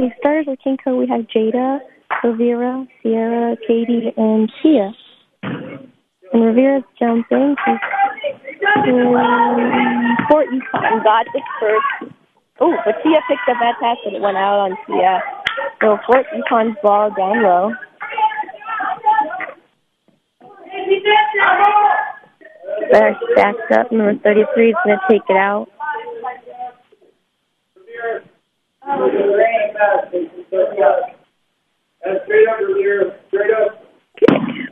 Okay, starters with Kinko, we have Jada, Rivera, Sierra, Katie, and Tia. And Rivera's jumping. She's um, Fort Yukon got it first. Oh, but Tia picked up that pass and it went out on Tia. So Fort Yukon's ball down low. Bear stacked up. Number 33 is going to take it out.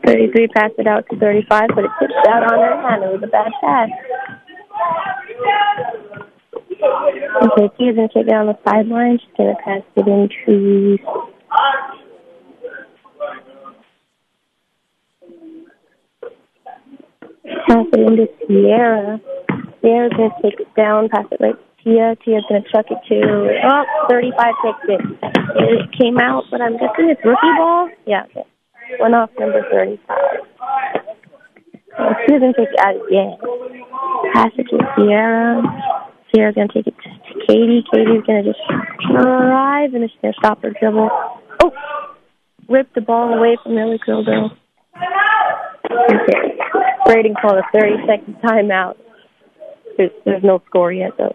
Thirty-three passed it out to thirty-five, but it tipped out on her hand. It was a bad pass. Okay, Tia's gonna take it on the sideline. She's gonna pass it into pass it into Sierra. Sierra's gonna take it down, pass it right to Tia. Tia's gonna chuck it to oh, 35 takes it. It came out, but I'm guessing it's rookie ball. Yeah, okay. Went off number 35. Uh, Tia's gonna take it out again. Pass it to Sierra. Sierra's gonna take it to Katie. Katie's gonna just drive and she's gonna stop her dribble. Oh, ripped the ball away from girl. Girl. Okay. Rating called a 30 second timeout. There's, there's no score yet though.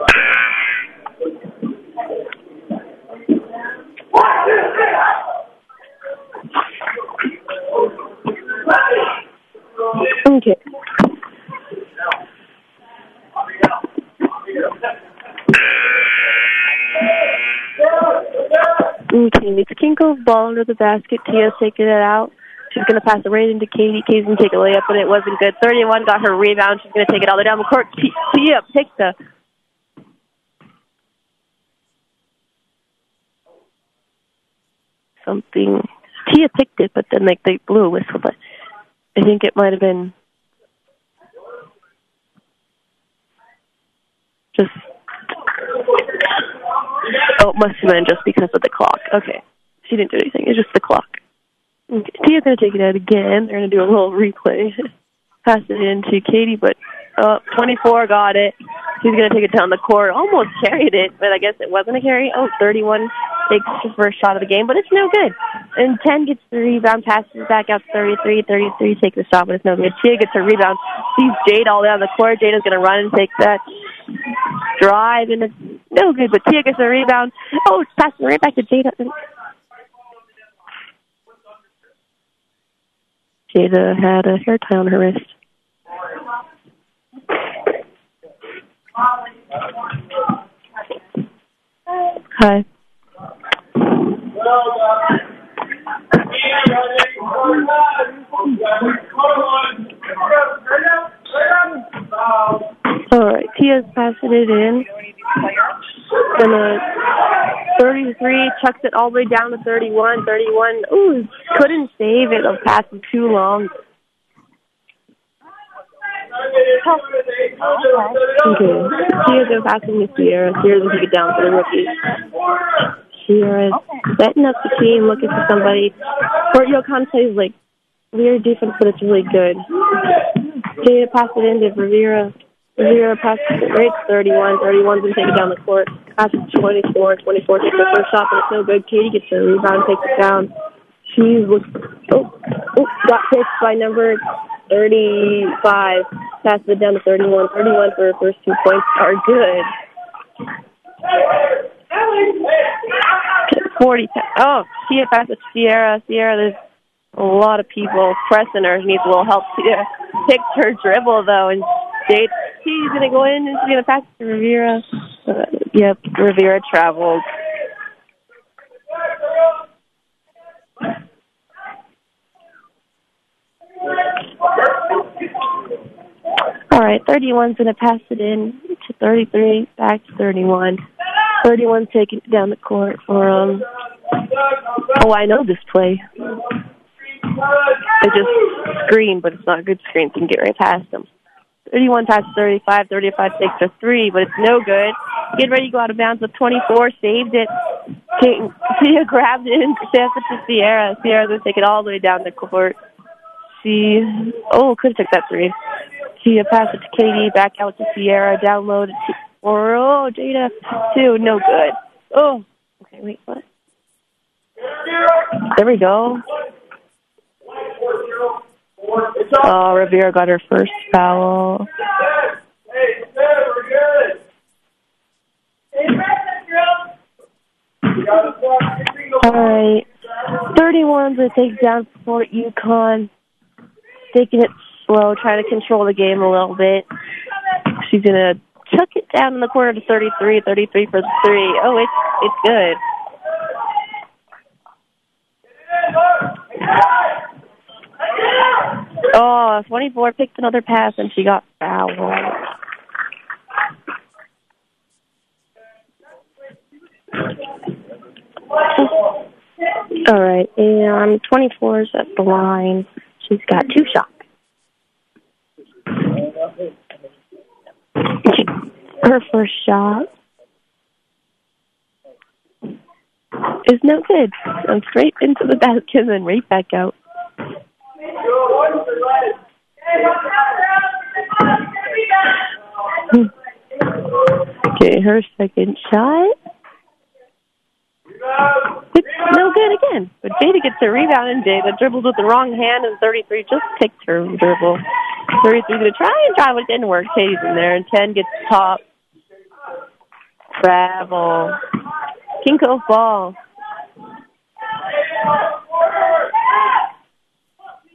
Okay. Okay, it's Kinko's ball under the basket. Tia's taking it out. She's going to pass it right into Katie. Katie's going to take a layup, but it wasn't good. 31 got her rebound. She's going to take it all the way down the court. Tia picked the something. Tia picked it, but then like they blew a whistle. But I think it might have been just. Oh, it must have been just because of the clock. Okay, she didn't do anything. It's just the clock. Okay. Tia's gonna take it out again. They're gonna do a little replay. Pass it in to Katie, but uh, 24 got it. He's going to take it down the court. Almost carried it, but I guess it wasn't a carry. Oh, 31 takes the first shot of the game, but it's no good. And 10 gets the rebound, passes back out to 33. 33 takes the shot, but it's no good. Tia gets her rebound, sees Jade all on the court. Jade is going to run and take that drive, and it's no good, but Tia gets the rebound. Oh, it's passing right back to Jade. Jada had a hair tie on her wrist. Hi. All right, Tia's passing it in. Gonna 33 chucks it all the way down to 31. 31. Ooh, couldn't save it. The pass was too long. Okay. Sierra's gonna pass it to Sierra. Sierra's take it down for the rookie. Sierra's setting up the team, looking for somebody. Fort Yukon plays like weird defense, but it's really good. Jada passed it in to Rivera. Rivera passes it right to 31. 31's gonna take it down the court. Passes to 24. 24 takes the first shot, but it's no good. Katie gets the rebound, and takes it down. She was oh, oh got pitched by number 35. Passes it down to 31. 31 for her first two points are good. 40. Oh, Tia passes to Sierra. Sierra, there's a lot of people pressing her. Needs a little help. Tia picks her dribble, though, and she's going to go in and she's going to pass it to Rivera. Uh, yep, Rivera travels. All right, 31's going to pass it in to 33, back to 31. 31 taking it down the court for um. Oh, I know this play. They just screen, but it's not a good screen. Can get right past them. 31 times 35. 35 takes a three, but it's no good. Get ready to go out of bounds with 24. Saved it. Tia grabbed it and passed it to Sierra. Sierra's going to take it all the way down the court. She, oh, could have took that three. Tia passed it to Katie. Back out to Sierra. Download to, or, oh, Jada. Two. No good. Oh. Okay, wait, what? There we go. Oh, Rivera got her first foul. All right. 31's going to take down Fort Yukon. Taking it slow, trying to control the game a little bit. She's to chuck it down in the corner to 33, 33 for the three. Oh, it's, it's good. Oh, 24 picked another pass and she got fouled. All right, and 24 is at the line. She's got two shots. Her first shot is no good. And straight into the basket and then right back out. Hmm. Okay, her second shot. It's no good again. But Jada gets a rebound, and Jada dribbles with the wrong hand, and 33 just picked her dribble. 33 going to try and drive, but it didn't work. Katie's in there, and 10 gets top. Travel. Kinko ball.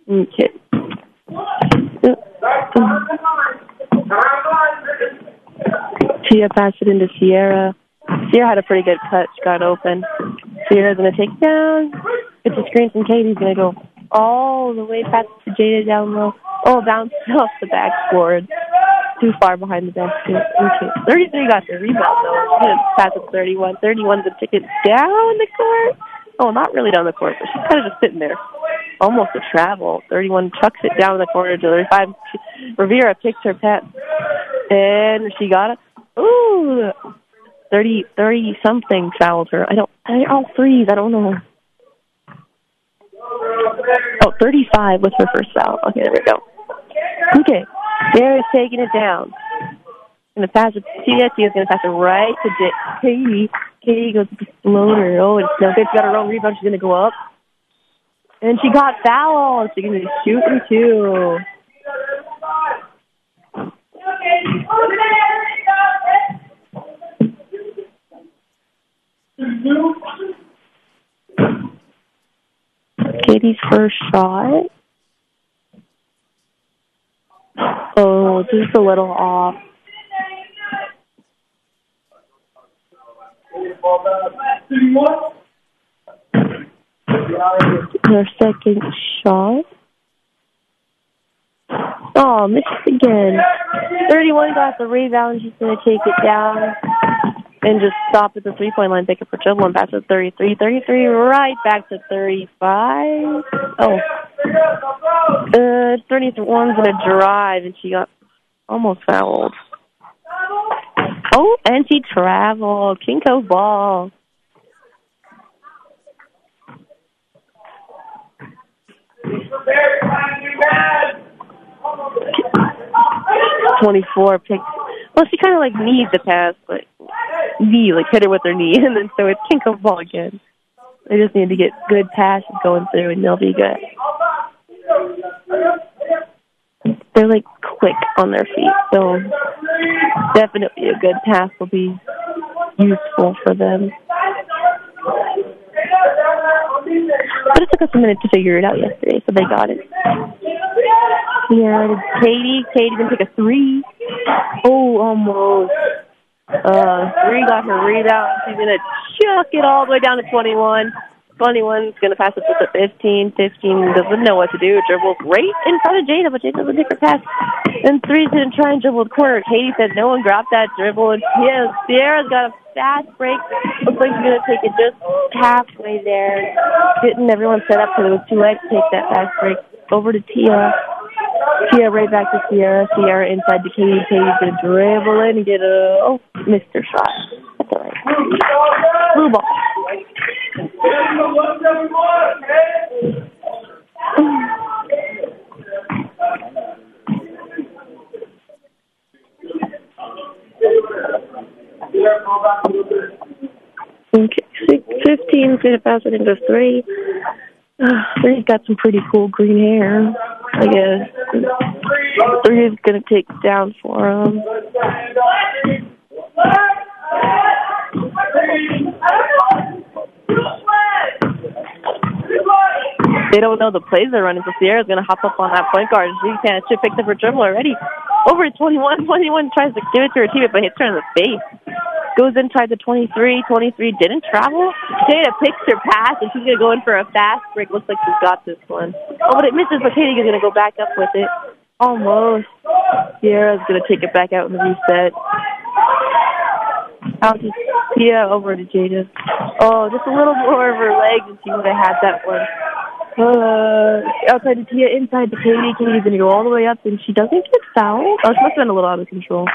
Okay. Tia passed it into Sierra. Sierra had a pretty good touch, got open. Sierra's going to take down. It's a screen from Katie's going to go all the way past to Jada down low. Oh, bounced off the backboard. Too far behind the basket. Okay. 33 got the rebound, though. She didn't pass it 31. 31 to take it down the court. Oh, not really down the court, but she's kind of just sitting there. Almost a travel. 31 chucks it down the corner to 35. Rivera picks her pet, and she got it. Ooh, 30, 30 something fouled her. I don't, I, all threes, I don't know. Oh, 35 was her first foul. Okay, there we go. Okay, Sarah's taking it down. Gonna pass it to. Tia's gonna pass it right to J- Katie. Katie goes to the floater. Oh, it's no good. She got her own rebound. She's gonna go up. And she got fouled. She's gonna shoot in two. Katie's first shot. Oh, just a little off. Her second shot. Oh, missed again. 31 got the rebound. She's going to take it down and just stop at the three point line, pick up her dribble, and pass it 33. 33 right back to 35. Oh. Uh, 31's going to drive, and she got almost fouled. Oh, and she traveled. Kinko ball. Twenty-four picked. Well, she kind of like needs the pass, but knee, like hit her with her knee, and then so it's Kinko ball again. They just need to get good passes going through, and they'll be good. They're like quick on their feet, so definitely a good pass will be useful for them. But it took us a minute to figure it out yesterday, so they got it. Yeah, Katie. Katie didn't take a three. Oh, almost. Uh, three got her rebound. She's gonna chuck it all the way down to 21. 21's gonna pass it to 15. 15 doesn't know what to do. Dribbles right in front of Jada, but Jada doesn't take pass. And three's to try and dribble the corner. Katie said no one grabbed that dribble. And yeah, Sierra's got a fast break. Looks like she's to take it just halfway there. Getting everyone set up because it was too late to take that fast break. Over to Tia. Tia right back to Sierra. Sierra inside Katie. Katie's going to dribble in and get a, oh, her shot. That's all right. Blue ball. Okay, six, 15's going to pass it into three. Uh, three's got some pretty cool green hair, I guess. Three is going to take down for him. They don't know the plays they're running, so Sierra's going to hop up on that point guard. She can't. She picked up her dribble already. Over to 21. 21 tries to give it to her teammate, but her in the face. Goes inside the 23. 23 didn't travel. Jada picks her pass, and she's going to go in for a fast break. Looks like she's got this one. Oh, but it misses, but Katie is going to go back up with it. Almost. Sierra's going to take it back out in the reset. Out to Tia, over to Jada. Oh, just a little more of her legs, and she would have had that one. Uh, outside to Tia, inside to Katie. Katie's going to go all the way up, and she doesn't get fouled. Oh, she must have been a little out of control.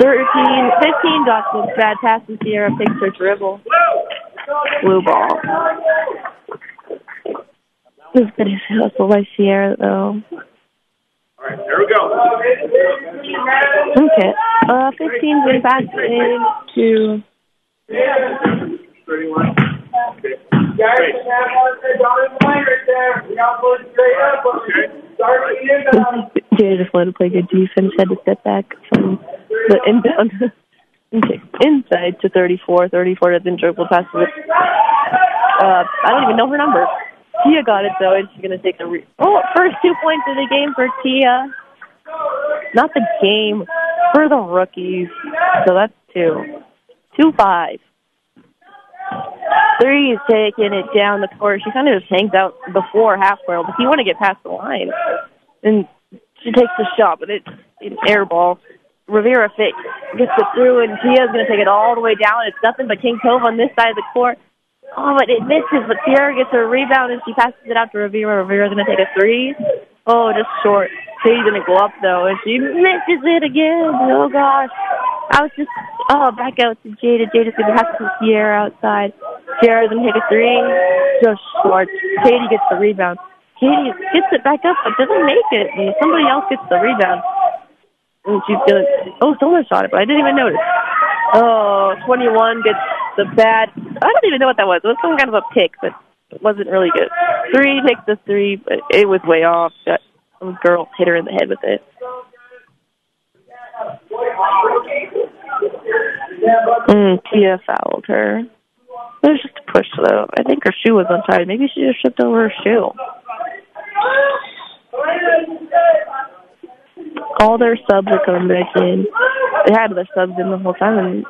13, 15 Dawson. Bad pass to Sierra. Picks her dribble. Blue ball. This is going to hustle by Sierra, though. All right, there we go. Okay. Uh, 15's been back into 31. Okay. Guys, have one there, down in right there. We got one straight up. Okay. Start inbound. Jada just wanted to play good defense. Had to step back from the inbound. Inside to 34. 34 doesn't dribble past it. Uh, I don't even know her number. Tia got it though, and she's gonna take the re- oh first two points of the game for Tia. Not the game for the rookies. So that's two. Two five. Is taking it down the court. She kind of just hangs out before half court, but you want to get past the line. And she takes the shot, but it's an air ball. Rivera fake gets it through, and Tia's going to take it all the way down. It's nothing but King Cove on this side of the court. Oh, but it misses, but Sierra gets her rebound, and she passes it out to Rivera. Rivera's going to take a three. Oh, just short. Katie's going to go up, though, and she misses it again. Oh, gosh. I was just, oh, back out to Jada. Jada's going to it to Sierra outside. To take a three. Just short. Katie gets the rebound. Katie gets it back up, but doesn't make it. And somebody else gets the rebound. And she's to, oh, someone shot it, but I didn't even notice. Oh, 21 gets the bad, I don't even know what that was. It was some kind of a pick, but it wasn't really good. Three takes the three, but it was way off. Got some girl hit her in the head with it. Mm, Tia fouled her. It was just a push, though. I think her shoe was untied. Maybe she just tripped over her shoe. All their subs are coming back in. They had their subs in the whole time, and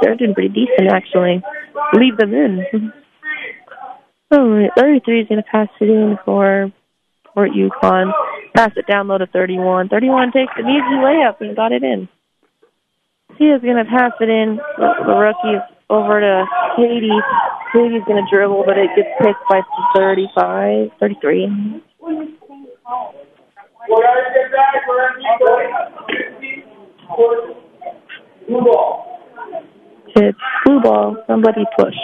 they're doing pretty decent, actually. Leave them in. All right, 33 is going to pass it in for Fort Yukon. Pass it down low to 31. 31 takes an easy layup and got it in. He is going to pass it in. The rookies over to Katie. Katie's going to dribble, but it gets picked by 35, 33. We're going to get back. We're going to Blue ball. It's blue ball. Somebody pushed.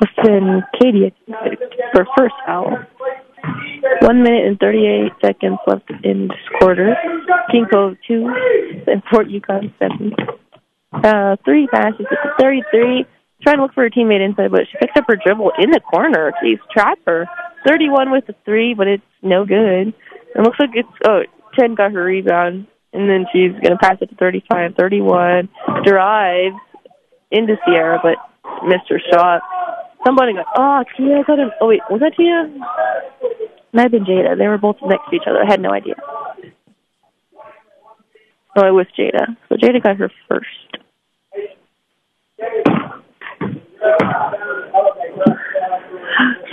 It's been Katie for first foul. One minute and 38 seconds left in this quarter. Cove 2 and Fort Yukon 7. Uh, three passes at 33. Trying to look for her teammate inside, but she picked up her dribble in the corner. She's trapped her. 31 with the three, but it's no good. It looks like it's, oh, 10 got her rebound. And then she's going to pass it to 35, 31. Drives into Sierra, but missed her shot. Somebody got, oh, Tia got an, oh wait, was that Tia? Might have been Jada. They were both next to each other. I had no idea. Oh, it was Jada. So Jada got her first.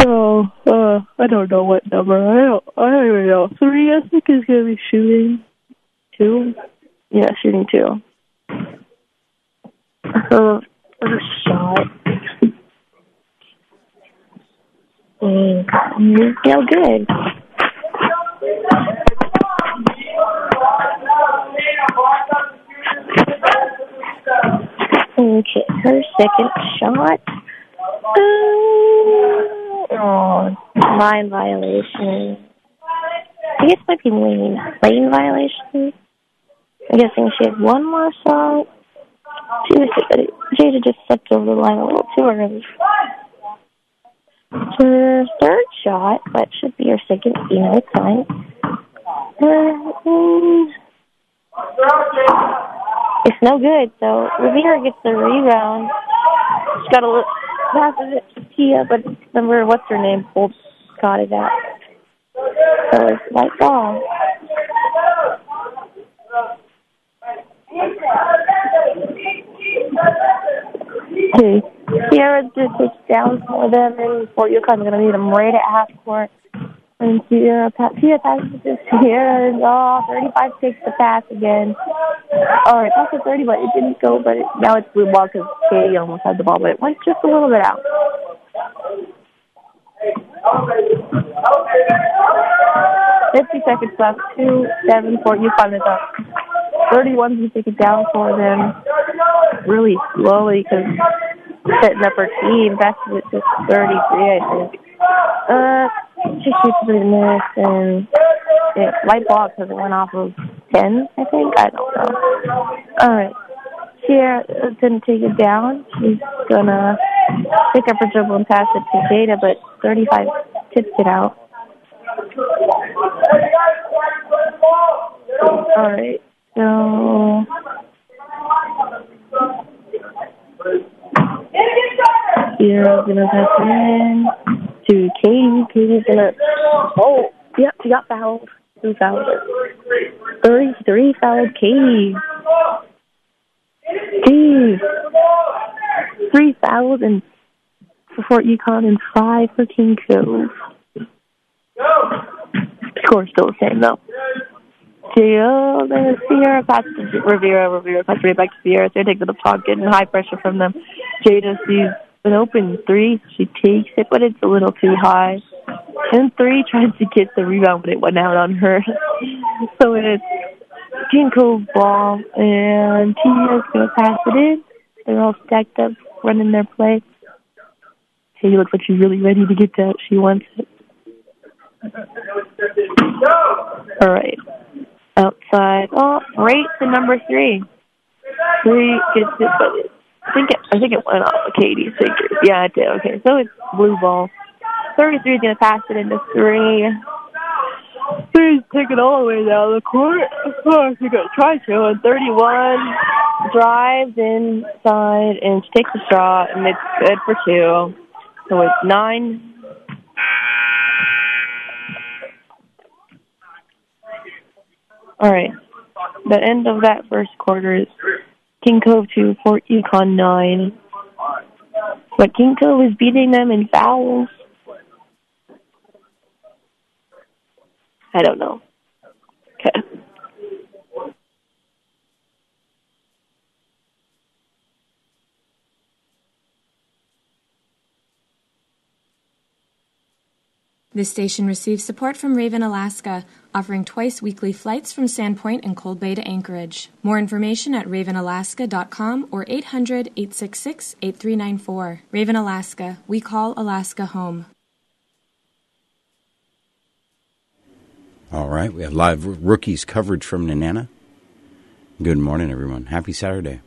So, uh, I don't know what number. I don't, I don't even know. Three, I think is going to be shooting two. Yeah, shooting two. Her first shot. Mm, feel good. Okay, her second shot. Uh, oh, line violation. I guess might be lane. Lane violation? I'm guessing she had one more shot. She was Jada just stepped over the line a little too early. Her third shot, that should be her second, you know, it's fine. It's no good, so Rivera gets the rebound. She's got a little passes it to Tia, but remember what's her name? Bolt got it out. So it's like ball. Okay. Sierra just takes down for them, and Fort Yukon's going to meet them right at half court. And Sierra, Tia passes it Sierra, and oh, 35 takes the pass again. All right, pass to 30, but it didn't go, but it, now it's blue ball because Katie almost had the ball, but it went just a little bit out. Fifty seconds left. Two, seven, four. Yukon is up. Thirty-one to take it down for them really slowly because setting up her team. Back to it to thirty-three, I think. Uh, she shoots the miss um, and it light ball because it went off of ten. I think I don't know. All right. Sierra didn't take it down. She's gonna pick up her dribble and pass it to Jada, but 35 tips it out. All right, so Sierra's gonna pass it in to Katie. Katie's gonna. Oh, yep, she got fouled. Who fouled her? 33 fouled Katie. Jeez. Three fouls and for Fort Yukon and five for King Cove. Score's still the same though. Gio, there's Sierra pass to Rivera, Rivera pass right back to Sierra. They take to the pocket and high pressure from them. Jada sees an open three. She takes it, but it's a little too high. And three tries to get the rebound, but it went out on her. so it's Cove ball, and Tia's going to pass it in. They're all stacked up, running their play. Hey, looks like she's really ready to get that. She wants it. All right. Outside. Oh, right to number three. Three gets it, but I think it, I think it went off of Katie's fingers. Yeah, it did. Okay, so it's blue ball. 33 is going to pass it into three. Three's taking all the way down the court. Oh, she's going to try to. And 31 drives inside and she takes a shot, and it's good for two. So it's nine. All right. The end of that first quarter is King Cove 2, Fort Yukon 9. But King Cove is beating them in fouls. I don't know. Okay. This station receives support from Raven Alaska, offering twice weekly flights from Sand Point and Cold Bay to Anchorage. More information at ravenalaska.com or 800 866 8394. Raven Alaska, we call Alaska home. All right, we have live rookies coverage from Nenana. Good morning, everyone. Happy Saturday.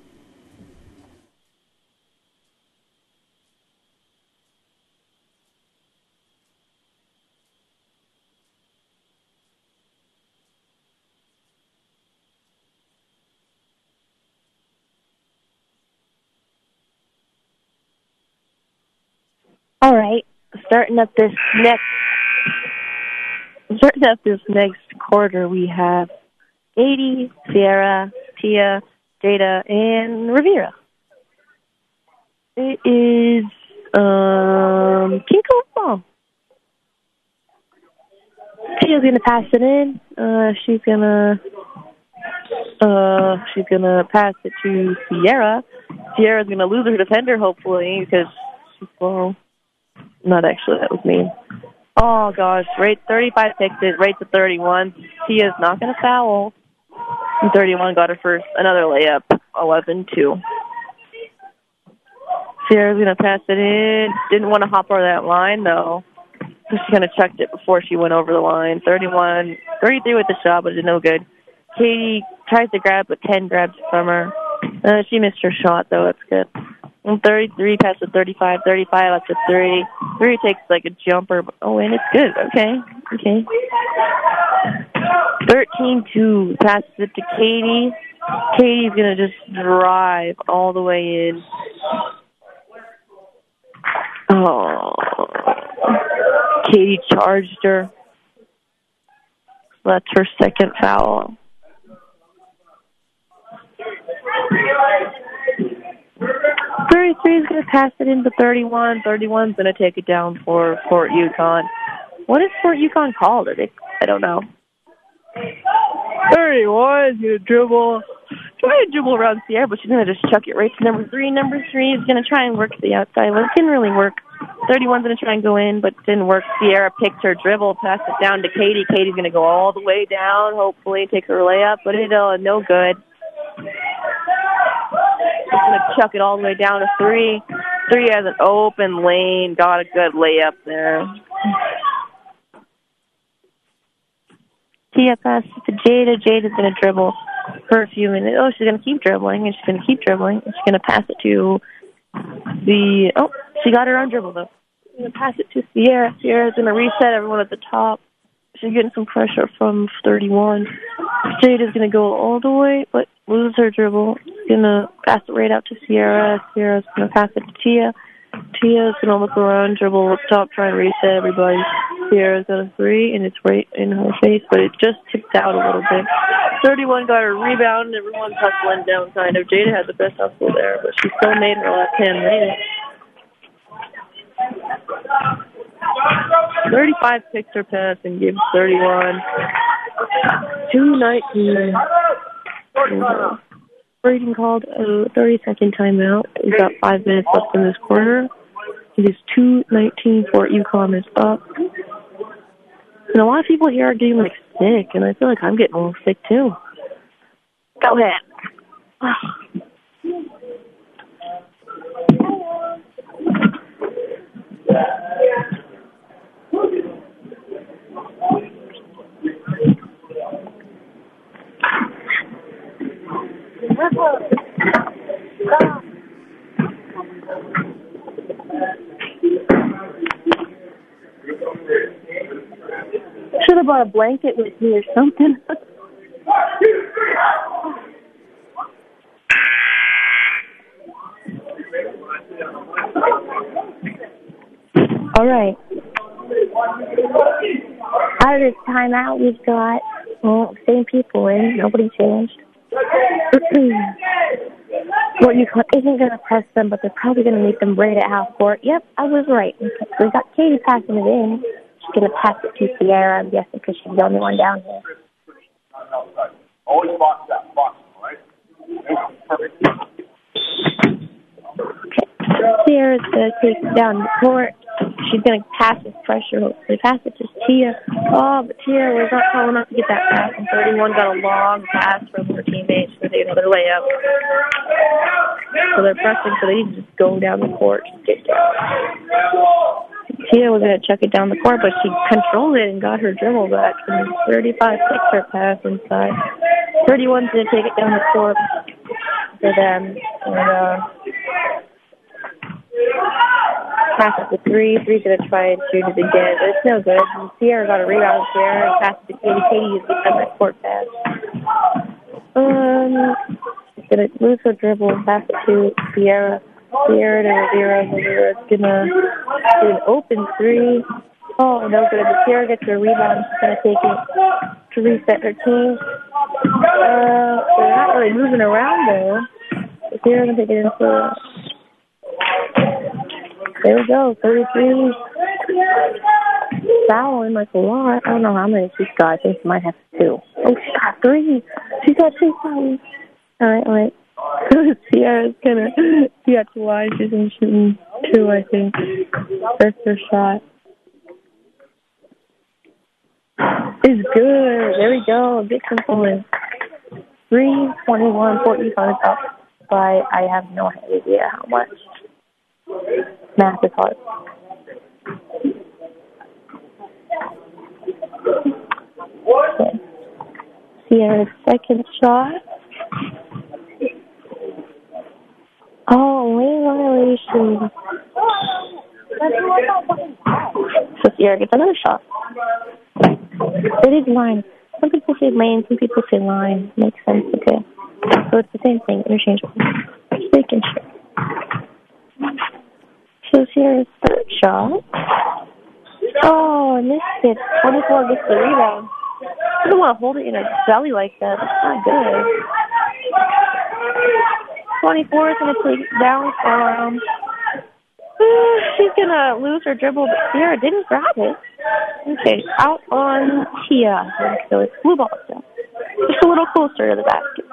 All right, starting up this next starting up this next quarter, we have Katie, Sierra, Tia, Jada, and Rivera. It is um Kinko ball. Tia's gonna pass it in. Uh, she's gonna uh, she's gonna pass it to Sierra. Sierra's gonna lose her defender hopefully because she's slow. Not actually, that was me. Oh gosh, rate 35 takes it, rate to 31. Tia's not gonna foul. And 31 got her first, another layup, 11-2. Sierra's gonna pass it in. Didn't want to hop over that line though. So she kind of chucked it before she went over the line. 31, 33 with the shot, but it's no good. Katie tries to grab, but 10 grabs from her. Uh, she missed her shot though. That's good. And 33 past the 35, 35 up to 3. 3 takes like a jumper. Oh, and it's good. Okay. Okay. 13-2 passes it to Katie. Katie's going to just drive all the way in. Oh. Katie charged her. That's her second foul. Thirty-three is going to pass it into thirty-one. Thirty-one's going to take it down for Fort Yukon. What is Fort Yukon called? Are they? I don't know. Thirty-one is going to dribble, try to dribble around Sierra, but she's going to just chuck it right to number three. Number three is going to try and work the outside. Well, it didn't really work. 31's going to try and go in, but didn't work. Sierra picked her dribble, passed it down to Katie. Katie's going to go all the way down, hopefully, take her layup, but it's uh, no good. She's going to chuck it all the way down to three. Three has an open lane, got a good layup there. Passes to Jada. Jada's going to dribble for a few minutes. Oh, she's going to keep dribbling, and she's going to keep dribbling, and she's going to pass it to the oh, she got her own dribble though. I'm gonna pass it to Sierra. Sierra's gonna reset everyone at the top. She's getting some pressure from 31. Jade is gonna go all the way, but loses her dribble. Gonna pass it right out to Sierra. Sierra's gonna pass it to Tia. Tia's gonna look around, dribble up top, try and reset everybody. Sierra's got a three, and it's right in her face, but it just tipped out a little bit. 31 got a rebound, and everyone's hustling down kind of. Jada had the best hustle there, but she still made her hand made it. 35 picks her pass and gives 31. 219. Uh, Braden called a 30 second timeout. We've got five minutes left in this quarter. It is 219 Fort Yukon is up. And a lot of people here are getting like sick, and I feel like I'm getting a little sick too. Go ahead. Should have brought a blanket with me or something. All right. Out of this timeout, we've got well, same people in. Nobody changed. what you call isn't going to press them, but they're probably going to make them right at half court. Yep, I was right. We got Katie passing it in. She's going to pass it to Sierra, I'm guessing, because she's the only one down here. Always box that, box, right? Perfect. Sierra's going to take down the court. She's going to pass with pressure, hopefully. Pass it to Tia. Oh, but Tia was not tall enough to get that pass. And 31 got a long pass from her teammates to take another layup. So they're pressing, so they need to just go down the court. Get down. Tia was going to chuck it down the court, but she controlled it and got her dribble back. And 35 picked her pass inside. 31's going to take it down the court for them. And, uh, pass it to three. Three's to try and shoot it again, but it's no good. And Sierra got a rebound passed it to Katie. Katie used the other court pass. Um, she's to lose her dribble pass it to Sierra. Sierra to Rivera. Rivera's to do an open three. Oh, no good. But Sierra gets her rebound. She's to take it to reset her team. Uh, they're not really moving around. But Sierra's to take it into there we go, 33. fouling like a lot. I don't know how many she's got. I think she might have two. Oh, she got three. She got two fouls. All right, all right. Sierra's gonna. She got two eyes. She's gonna shoot two, I think. That's her shot. It's good. There we go. Get some points. Three twenty-one. Fort Yukon is up by I have no idea how much. Math is hard. Okay. Sierra's second shot. Oh, lane violation. So Sierra gets another shot. It is line. Some people say lane, some people say line. Makes sense, okay. So it's the same thing, interchangeable. Just making sure. Sierra's third shot. Oh, I missed it. 24 gets the rebound. I don't want to hold it in a belly like that. That's not good. 24 is going to take down for him. She's going to lose her dribble, but Sierra didn't grab it. Okay, out on Tia. So it's blue ball still. Just a little closer to the basket.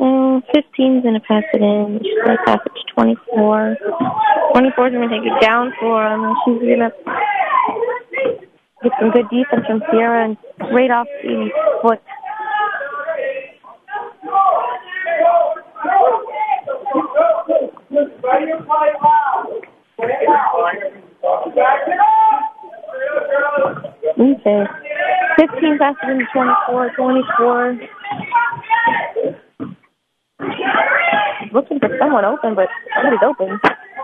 Mm, 15's going to pass it in. She's going to pass it 24. 24 is going to take it down for him, and she's going to get some good defense from Sierra and right off the foot. Okay. 15 passes into 24, 24. Looking for someone open, but nobody's open.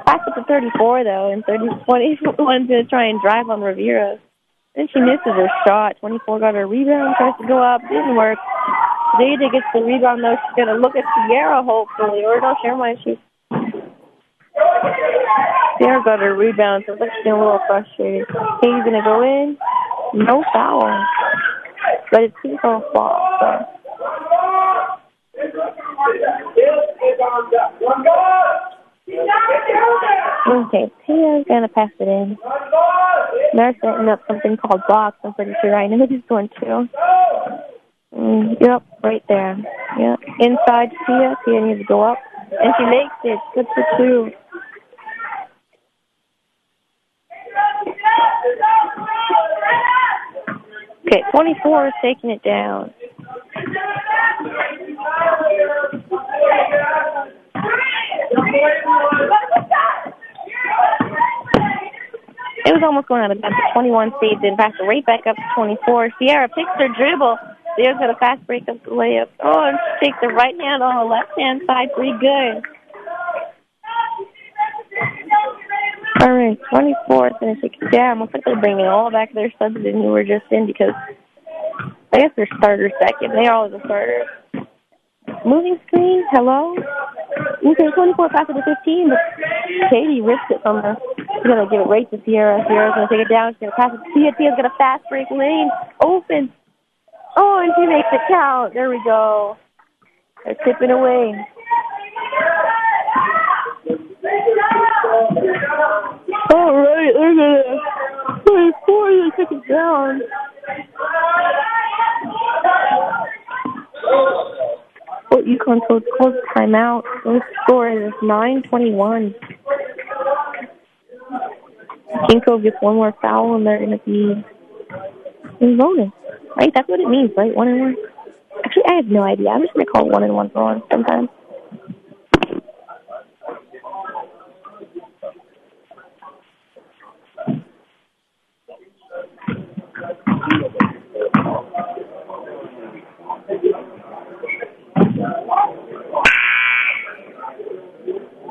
Pass it to 34, though, and 30, 21 to try and drive on Rivera. Then she misses her shot. 24 got her rebound, tries to go up, didn't work. Zayda gets the rebound, though. She's to look at Sierra, hopefully. Or no, never mind. She's Sierra got her rebound, so she's getting a little frustrated. Going to go in. No foul. But it's foul ball, so. Okay, going to pass it in. They're setting up something called blocks, I'm pretty sure. I know he's going to. Mm, yep, right there. Yep. Inside Tia. Tia needs to go up. And she makes it. Good for two. Okay, 24 is taking it down. It was almost going out of bounds. 21 stays in, passed it right back up to 24. Sierra picks her dribble. Sierra's got a fast break up the layup. Oh, and takes the right hand on the left hand side. Pretty good. All right, 24 is going to take it down. Looks like they're bringing all back their subs in who were just in because I guess they're starters second. They are always the starters. Moving screen, hello? Okay, 24 passes to 15, but Katie ripped it from her. She's going to give it right to Sierra. Sierra's going to take it down. She's going to pass it to Tia. Tia's going to fast break lane. Open. Oh, and she makes it count. There we go. They're tipping away. All right, they're gonna play four. They took it down. Fort Yukon told close timeout. The score is nine twenty-one. Kinko gets one more foul, and they're gonna be in bonus. Right? That's what it means, right? One and one. Actually, I have no idea. I'm just gonna call it one and one for one sometimes.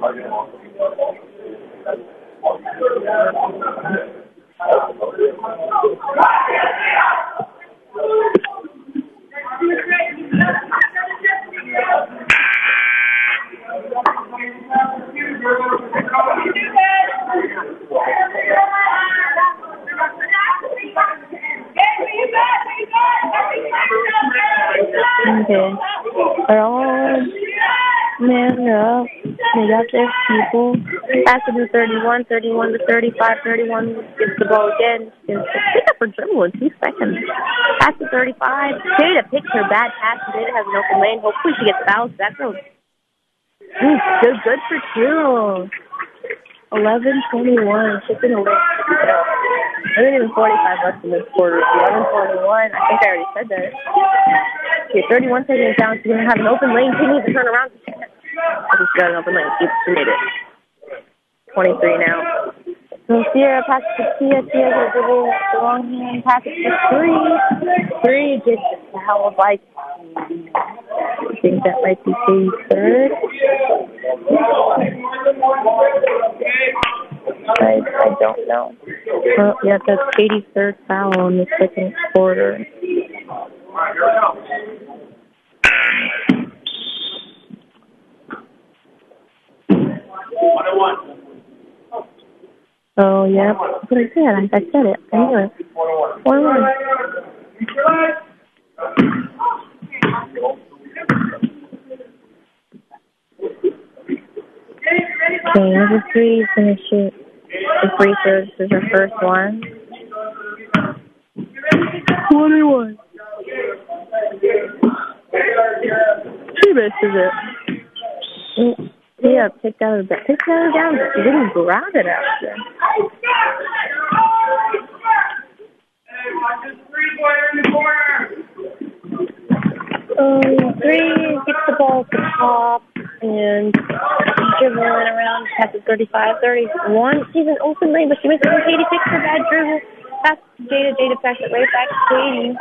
Okay. All man up. They got their people. Pass it to 31, 31 to 35, 31 gets the ball again. Pick up her dribble in two seconds. Pass to 35. Jada picks her bad pass. Jada has an open lane. Hopefully she gets fouled. That goes Ooh, good, good for two. 11 21. Shipping away. There isn't even 45 left in this quarter. 11 21. I think I already said that. Okay, 31 seconds down. She's going to have an open lane. She needs to turn around. I just got an open lane. She, she made it. 23 now. So Sierra passes to Tia. Tia a dribble the long hand. Passes to three. Three gets the hell of like. I think that might be Katie's third. I, I don't know. Well, yeah, that's Katie's third foul in the second quarter. Oh, yeah. That's what I said. I, I said it. I knew it. One one. Okay, number three is to shoot the free throw. This is her first one. 21. She misses it. Yeah, picked out of the picked out of down, but she didn't grab it after. Um, three gets the ball at the top and dribbling around the 35, 31. She's an open lane, but she misses. And Katie picks her bad dribble. Pass Jada. Jada passes it right back to Katie.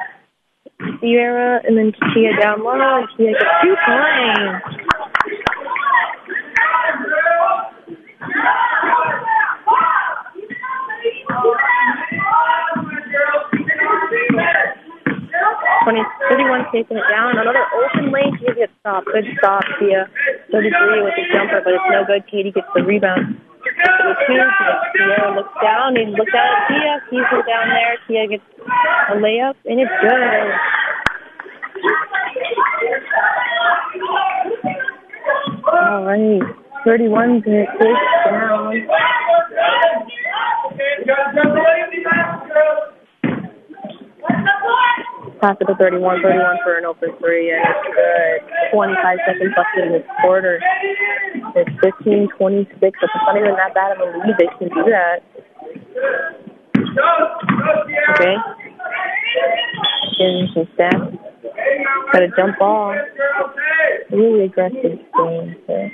Sierra and then Tia down low, and Tia gets two points. Taking it down. Another open lane. She gets stopped. Good stop, Tia. 33 with the jumper, but it's no good. Katie gets the rebound. Tia looks down and looks out at Tia. Her down there. Tia gets a layup, and it's good. All right. 31 to down. Pass it to 31, 31 for an open three, and it's good. 25 seconds left in this quarter. It's 15, 26. If it's not even that bad of a lead, they can do that. Okay. Getting some stats. Got a jump ball. Really aggressive game. So.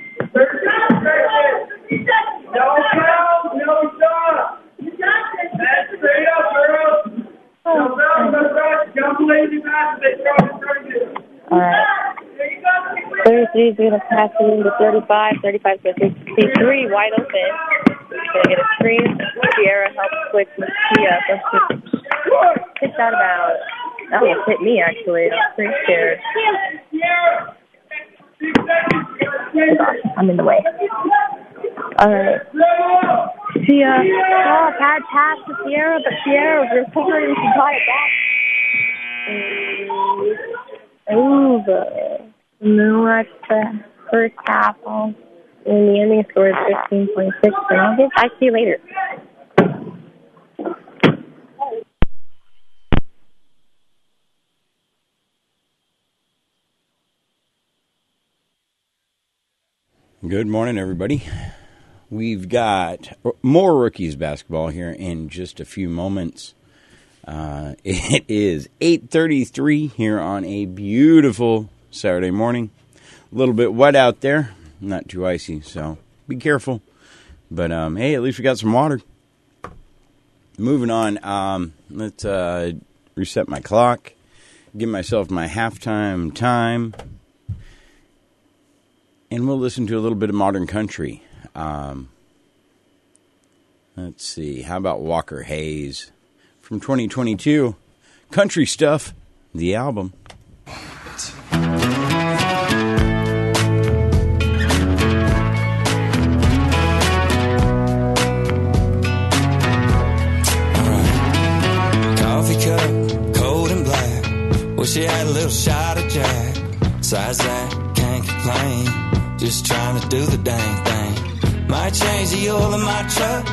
All right. 33 is going to pass it into 35. 35 is going to take C3 wide open. Going to get a screen. Sierra helps switch with Tia. So out of bounds. That almost hit me, actually. I was pretty scared. I'm in the way. All right. Tia. Oh, bad pass to Sierra, but Sierra was recovering and she got it back. And over. Then that's the first half. And the ending score is 15.6. And I'll get back to you later. Good morning, everybody. We've got more rookies basketball here in just a few moments. Uh, it is 8:33 here on a beautiful Saturday morning. A little bit wet out there, not too icy, so be careful. But um, hey, at least we got some water. Moving on, um, let's uh, reset my clock, give myself my halftime time, and we'll listen to a little bit of modern country. Um, let's see, how about Walker Hayes from 2022? Country Stuff, the album. Coffee cup, cold and black. Wish you had a little shot of Jack. Besides that, can't complain. just trying to do the dang thing. Might change the oil in my truck.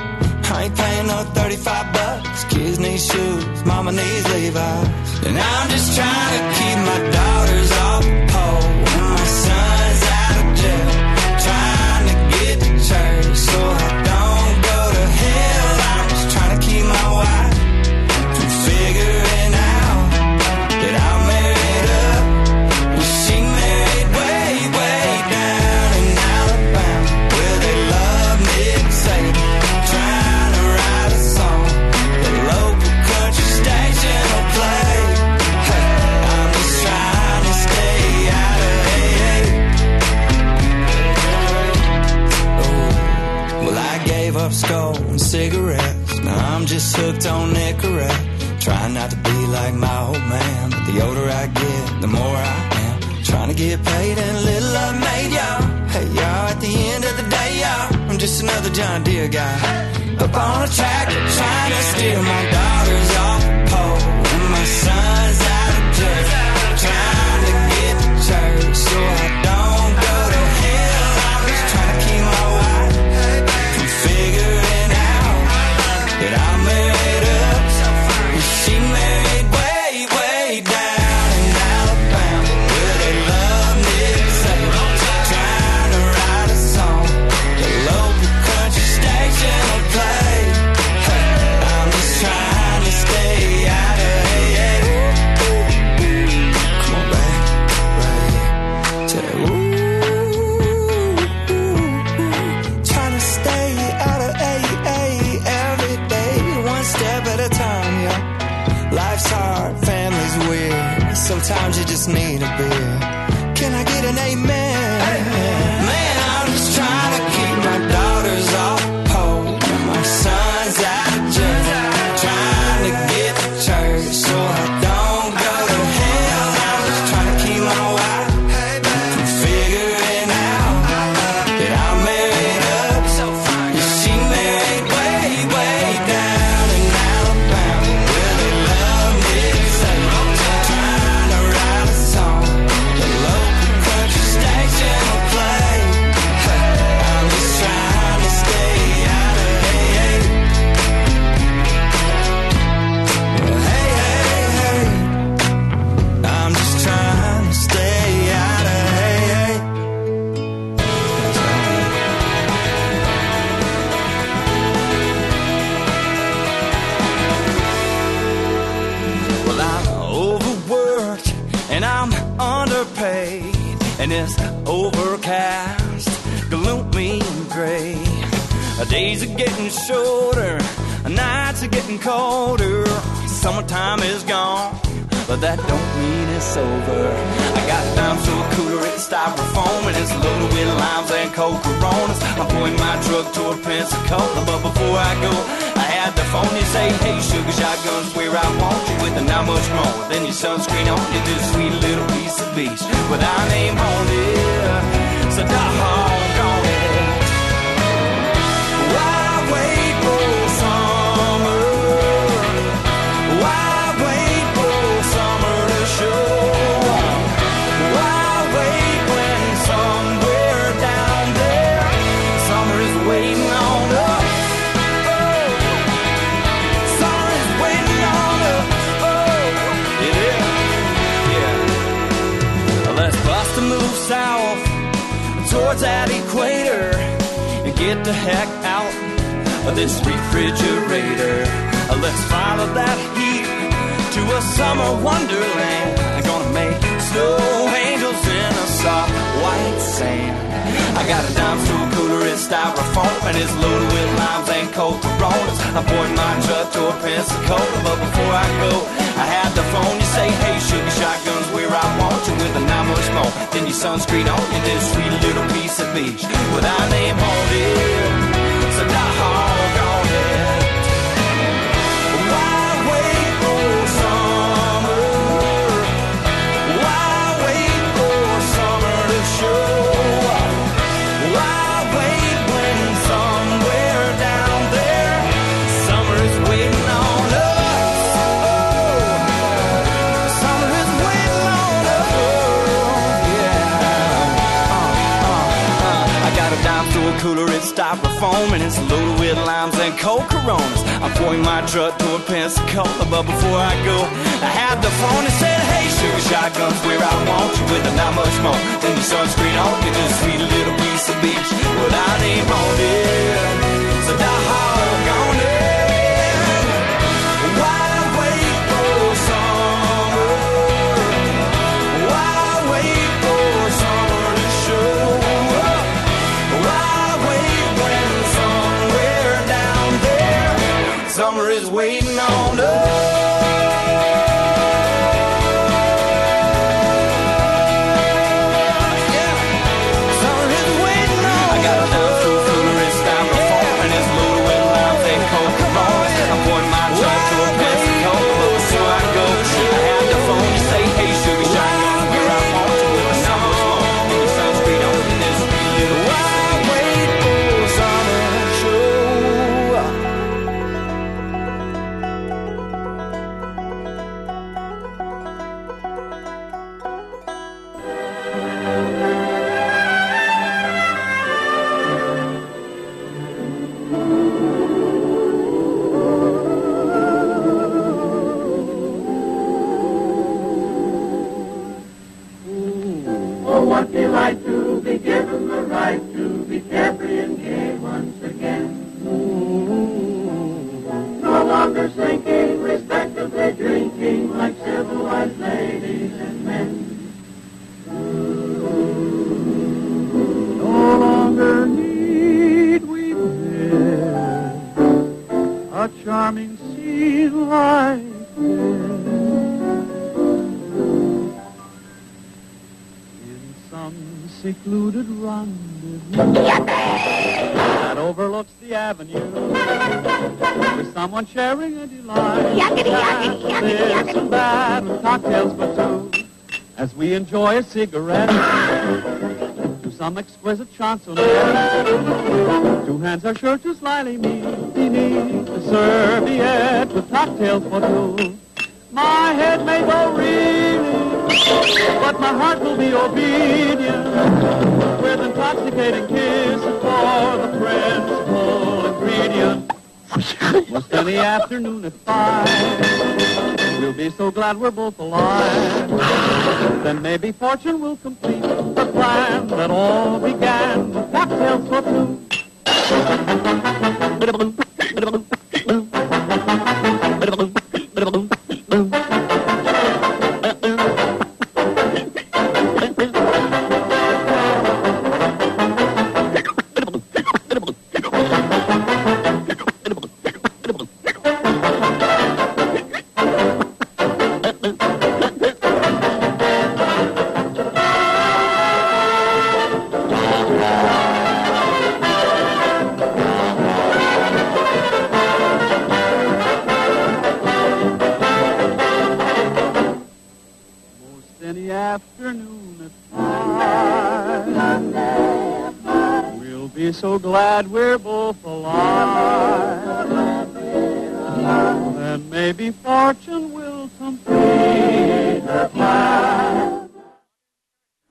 I ain't paying no 35 bucks. Kids need shoes, mama needs Levi's. And I'm just trying to keep my daughters off pole. Gave and cigarettes. Now I'm just hooked on Nicorette. Trying not to be like my old man. But the older I get, the more I am. Trying to get paid and little I made, y'all. Hey, y'all, at the end of the day, y'all, I'm just another John Deere guy. Up on a tractor, trying to steal my daughters off pole. And my son's out of jail. Just need a beer. Over. I got time to a cooler, it's styrofoam, and it's loaded with limes and cold coronas. I'm pointing my truck toward Pensacola, but before I go, I had the phone. You say, hey, sugar shotgun's where I want you, with a not much more than your sunscreen on you. This sweet little piece of beach with our name on it. So doggone get the heck out of this refrigerator. Uh, Let's follow that heat to a summer wonderland. I'm gonna make snow angels in a soft white sand. I got a dime store cooler, it's styrofoam, and it's loaded with limes and cold coronas. I'm pouring my truck toward Pensacola, but before I go, I had the phone. You say, hey, sugar shotguns, where I want you with a not much more than your sunscreen on you. This sweet little piece of beach with our name on it. So doggone styrofoam, and it's loaded with limes and cold coronas. I'm pouring my truck to a Pensacola, but before I go, I had the phone and said, Hey, sugar shotguns, where I want you with not much more than the sunscreen on you, just a sweet little piece of beach. Well, I ain't on it, so doggone it. Waiting cigarette to some exquisite chansonette. Two hands are sure to slyly meet beneath the serviette with cocktails for two. My head may go reeling, but my heart will be obedient with intoxicating kisses for the principal ingredient. Most any afternoon at five, we'll be so glad we're both alive. Then maybe fortune will complete the plan that all began with cocktails for two. Any afternoon at five, we'll be so glad we're both alive. Then maybe fortune will complete the plan.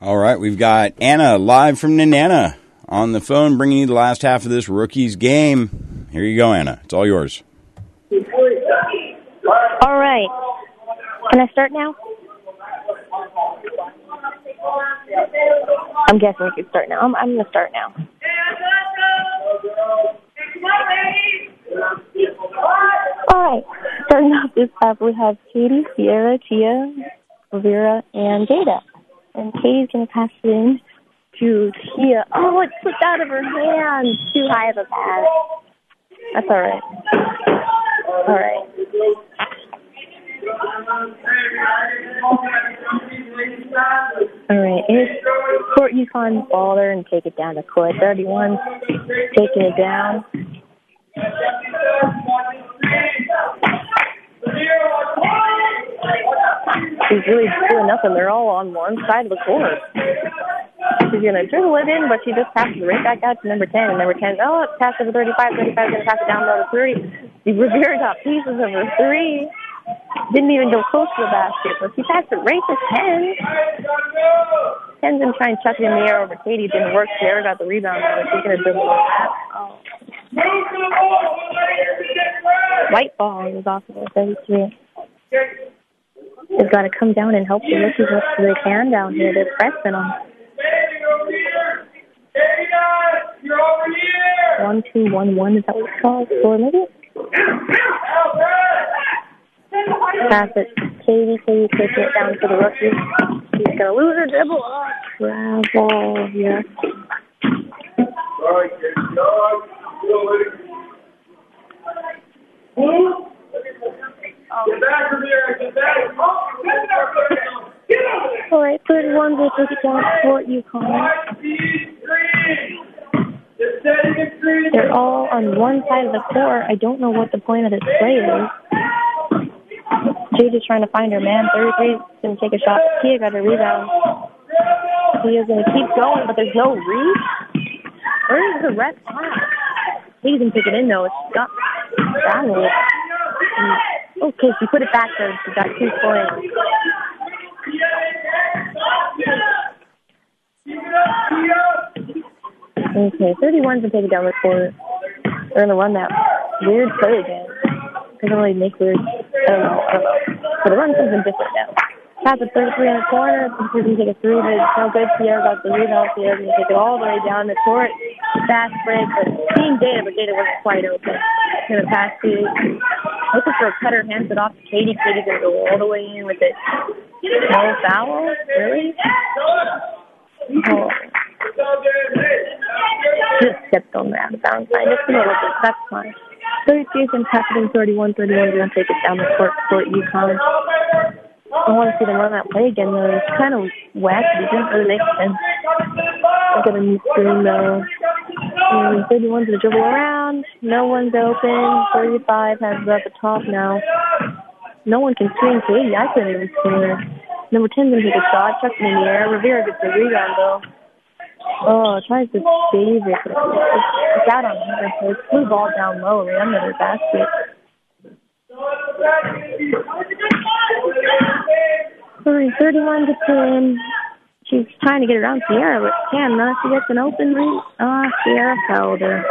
All right, we've got Anna live from Nenana on the phone, bringing you the last half of this rookies game. Here you go, Anna. It's all yours. All right. Can I start now? I'm guessing we can start now. I'm, I'm going to start now. All right. Starting off this up, we have Katie, Sierra, Tia, Rivera, and Jada. And Katie's going to pass it in to Tia. Oh, it slipped out of her hand. Too high of a pass. That's all right. All right. All right. It's Fort Yukon baller and take it down to court. 31, taking it down. She's really doing nothing. They're all on one side of the court. She's going to dribble it in, but she just passes it right back out to number 10. And number 10, oh, it's passed over 35. 35 going to pass it down to 30. Rivera got pieces of her three. Didn't even go close to the basket, but she passed it right to 10. Tenzin trying to chuck it in the air over Katie. Didn't work. Sierra got the rebound. Though. She's going to dribble. Oh. White ball is off of the 33. They've got to come down and help the rookies up so they can down here. They're pressing them. One, two, one, one. Is that what it's called? Score maybe? Pass it. Katie, Katie, take it down to the rookie. She's gonna lose her dribble. Oh, travel. Yeah. All right, third one will take it down for Yukon. They're all on one side of the court. I don't know what the point of this play is. Jade is trying to find her man. 33 is going to take a shot. Tia got a rebound. Tia's going to keep going, but there's no reach. Where's the ref pass? He's going to take it in, though. It's got traveled. Oh, okay, she put it back there. She got two points. Okay, 31's going to take it down the court. They're going to run that weird play again. Doesn't really make weird. I don't know. I. But the run something different now. Pass at 33 in the corner. She's going to take a three, but it's no good. Sierra got the rebound. Sierra's going to take it all the way down the court. Fast break, but seeing Data, but Data wasn't quite open. To pass to looking for a cutter, hands it off to Katie. Katie's to go all the way in with it. No foul? Really? Oh. Just stepped on the out of bounds line. Just a little bit. That's fine. 32 and passing 31 31 going to take it down the court for Yukon. I want to see them run that play again, though. It's kind of wacky. It doesn't really make sense. Look at them screen, though. And 31's going to dribble around. No one's open. 35 has it up the top now. No one can screen Katie. I couldn't even screen her. Number 10's going to take a shot. Chucks it in the air. Rivera gets the rebound, though. Oh, tries to save it. It's out on her. So it's blue ball down low right under the basket. All right, 31 to 10. She's trying to get around Sierra, but can not. She gets an open read. Ah, Sierra held her.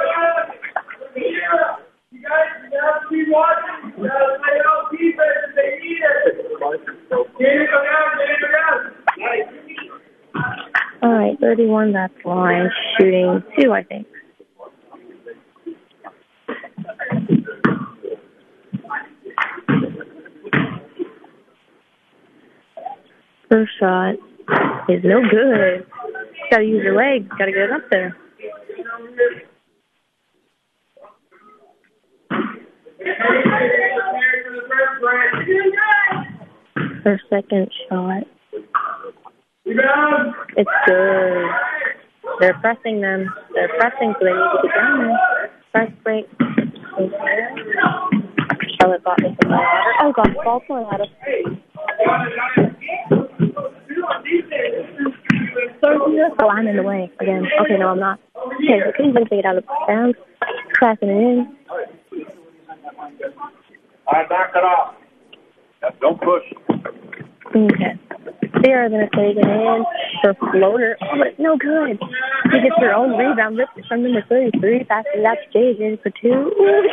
All right, 31, that's line. Shooting two, I think. First shot is no good. Gotta use your legs. Gotta get it up there. Her second shot. It's good. They're pressing them. They're pressing, so they need to get down there. Press break. Charlotte got me some water. Oh, God, ball pulling out of. Oh, I'm in the way again. Okay, no, I'm not. Okay, so gonna take it out of bounds. Cracking it in. All right, knock it off. Don't push. Okay. Sarah's gonna take it in for floater. Oh, but no good. She gets her own rebound, rips it from number 33, passes it out to JJ for two. Ooh.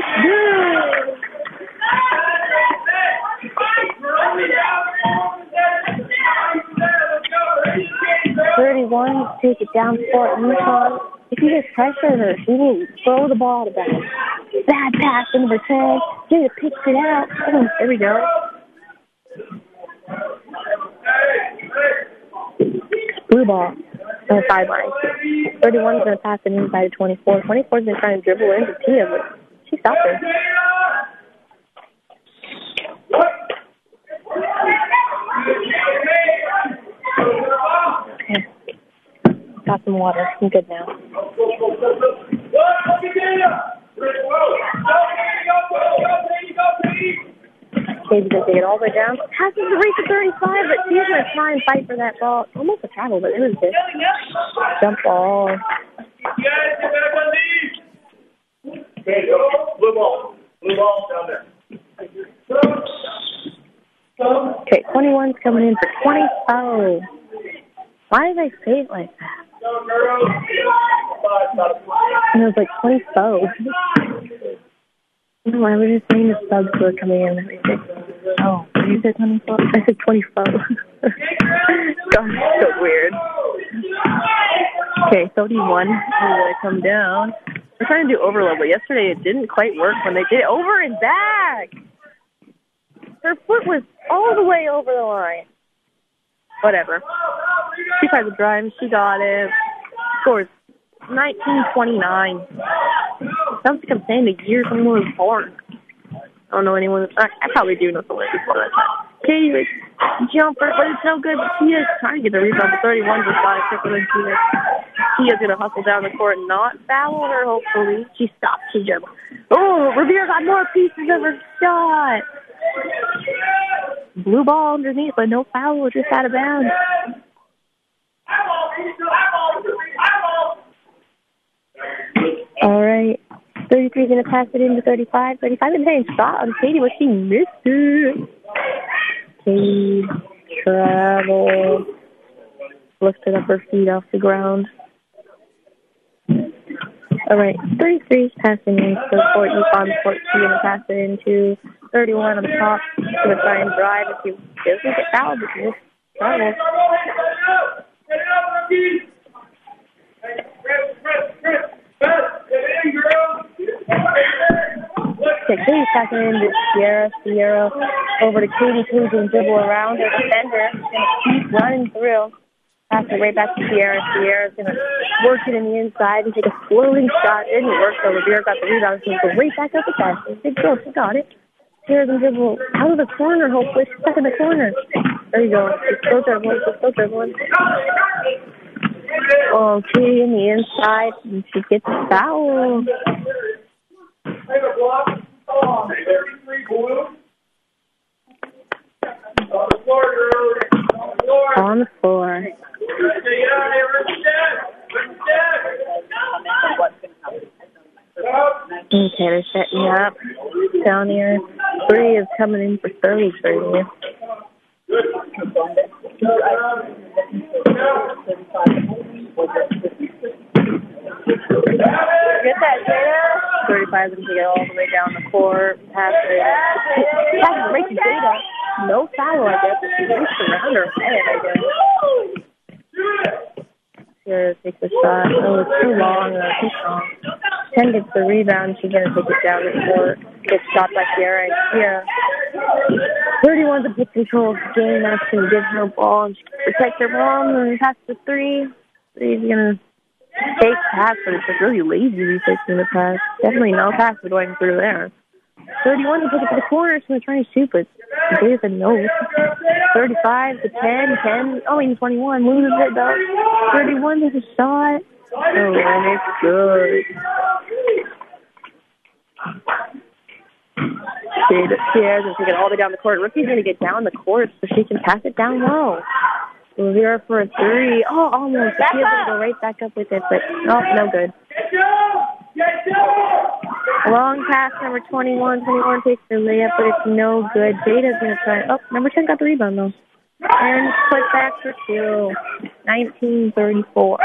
Thirty-one, take it down for Yukon. If you just pressure her, she will throw the ball to back. Bad pass to number ten. Jada picks it out. Oh, there we go. Blue ball on the sideline. 31's going to pass it inside of 24. 24's been trying to dribble into Tia, but she stopped her. Okay. Got some water. I'm good now. Baby's gonna take it all the way down. Passes the reach to 35, but she's gonna try and fight for that ball. Almost a travel, but it was just jump ball. Okay, go. Blue ball. Blue ball down there. Okay, 21's coming in for 20. Oh. Why did I say it like that? And it was like 24. No, I was just saying the subs were coming in. Oh, you said 24? I said 24. Gosh, so weird. Okay, 31 is gonna come down. We're trying to do overload, but yesterday it didn't quite work when they did it. Over and back! Her foot was all the way over the line. Whatever. She tried to drive, she got it. Scores 1929. Sounds like I'm saying the year someone was born. I don't know anyone. I, I probably do know someone before that time. Katie was jumper, but it's no good. Tia's trying to get the rebound. But 31 just got it quicker than Tia. Tia's going to hustle down the court and not foul her, hopefully. She stopped. She jumped. Oh, Revere got more pieces of her shot. Blue ball underneath, but no foul. Just out of bounds. All right. 33 is going to pass it into 35. 35 is hitting shot on Katie, but she missed it. Katie travel. Lifted up her feet off the ground. All right. 33 is passing into Fort Yukon. Fort T going to pass it into 31 on the top. Going to try and drive. If she doesn't get fouled, but she just travels. Katie passing into Sierra. Sierra over to Katie. Katie can dribble around her defender. She's to keep running through. Pass it right back to Sierra. Sierra's to work it in the inside and take a floating shot. It didn't work, so Revere got the rebound. She's to go right back up pass. Big goal. She got it. Sierra's to dribble out of the corner, hopefully. She's stuck in the corner. There you go. She's still dribbling. She's still dribbling. Katie in the inside, and she gets fouled. On the floor. On the floor. Okay, they're setting up down here. Three is coming in for 33. Get that, Jada. 35 is going to get all the way down the court. Pass it. It right to Jada. No foul, I guess. She reached around her head, I guess. Sierra takes a shot. Oh, it's too long. Uh, too strong. 10 gets the rebound. She's going to take it down the court. Gets shot by Sierra. Sierra. 31's a bit control game. Actually gives her ball and she can protect her ball and pass the three. Three's going to fake pass, but it's really lazy to be faking the pass. Definitely no pass going through there. 31 to take it to the corner. She's going to try to shoot, but Data said no. 35 to 10, 10, oh, even 21. Loses it though. 31 takes a shot. Oh, and it's good. Data, Sierra's going to take it all the way down the court. Rookie's going to get down the court so she can pass it down low. Revere for a three. Oh, almost. She was going to go right back up with it, but oh, no good. Long pass, number 21. 21 takes the layup, but it's no good. Jada's going to try. Oh, number 10 got the rebound, though. And put back for two. 1934.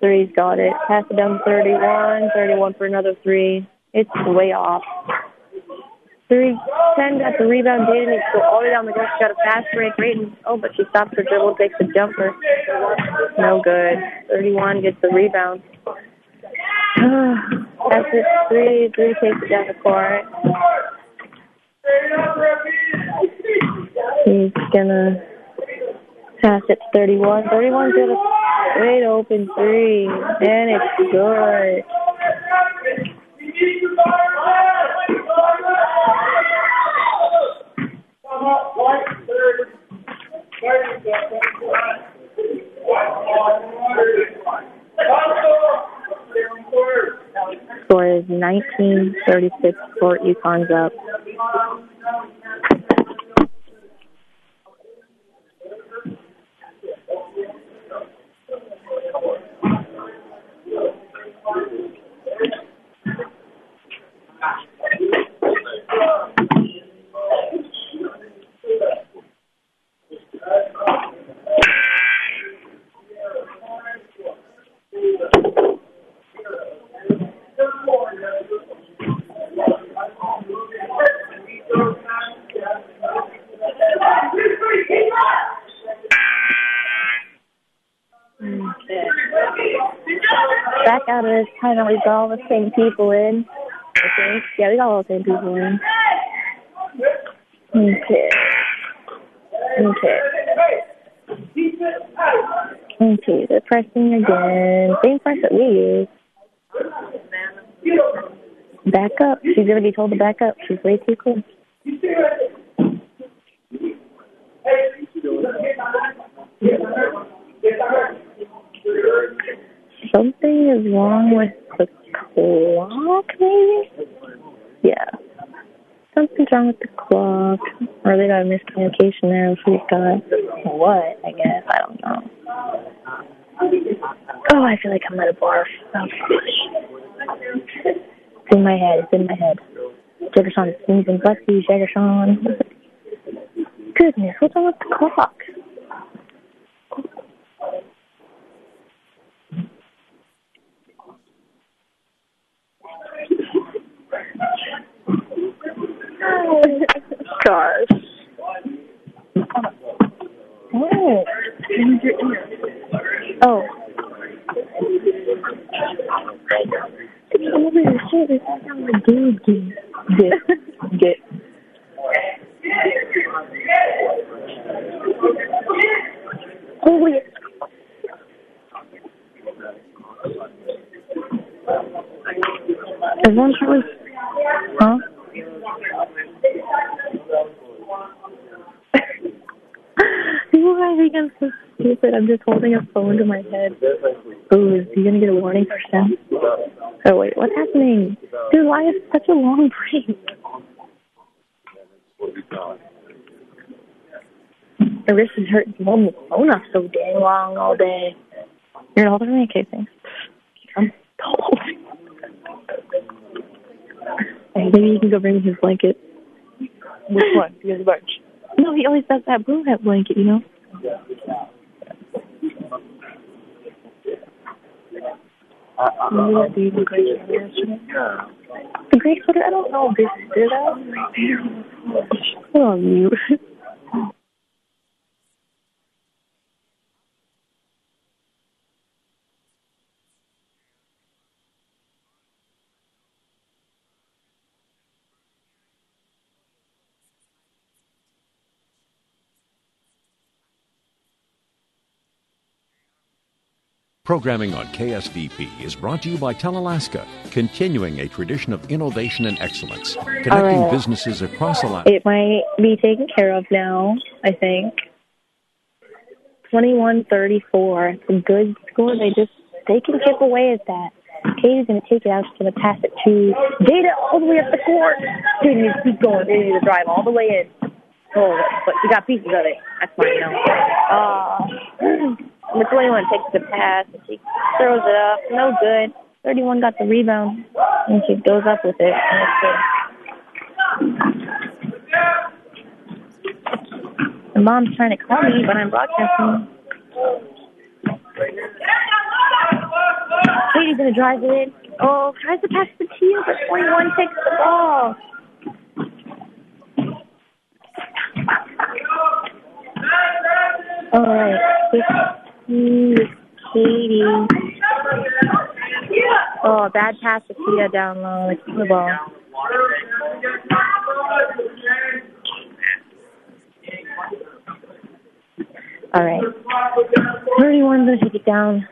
Three's got it. Pass it down 31. 31 for another three. It's way off. Three, 10 got the rebound. Needs to go all the way down the. She got a fast break. Raiden, oh, but she stops her dribble, takes a jumper. No good. 31 gets the rebound. That's it. Three, three takes it down the court. He's gonna pass it to 31. 31's got a straight open three, and it's good. Score is 1936 Fort Yukon's up back out of this time and we got all the same people in. Think. Yeah, we got all the same people in. Okay. Okay. Okay, they're pressing again. Same pressure we used. Back up. She's gonna be told to back up. She's way too close. Something is wrong with the clock, maybe? Yeah. Something's wrong with the clock. Or they got a miscommunication there we've got what, I guess. I don't know. Oh, I feel like I'm at a barf. Okay. Oh, it's in my head. It's in my head. Jefferson sneezing. You, Jefferson. Goodness, what's wrong with the clock? Gosh. What? Oh. It's over your shoulder. That's not my dude get. Get. Get. Holy. Everyone's really. Huh? People might think I'm so stupid. Holding a phone to my head. Ooh, is he gonna get a warning for STEM? Oh wait, what's happening? Dude, why is such a long break? My wrist is hurting from holding the phone up so dang long all day. You're gonna hold it for me? Okay, thanks. I'm cold. Maybe you can go bring me his blanket. Which one? The other bunch. No, he always does that blue hat blanket, you know? Dude the sweater yesterday? The? I don't know. Did, did I? Put on mute. Programming on KSDP is brought to you by TelAlaska, continuing a tradition of innovation and excellence, connecting right. businesses across Alaska. It might be taken care of now, I think. 2134. It's a good score. They just, they can chip away at that. Katie's going to take it out. She's going to pass it to Data all the way up the court. Dude, you keep going. They need to drive all the way in. Oh, but she got pieces of it. That's fine, you know. Uh, number 21 takes the pass. And she throws it up. No good. 31 got the rebound. And she goes up with it. And it's good. The mom's trying to call me, but I'm broadcasting. Katie's to drive it in. Oh, tries to pass the Tia, but 21 takes the ball. All right. Katie. Oh, bad pass to Tia down low. Like the ball. All right. 31 going to take it down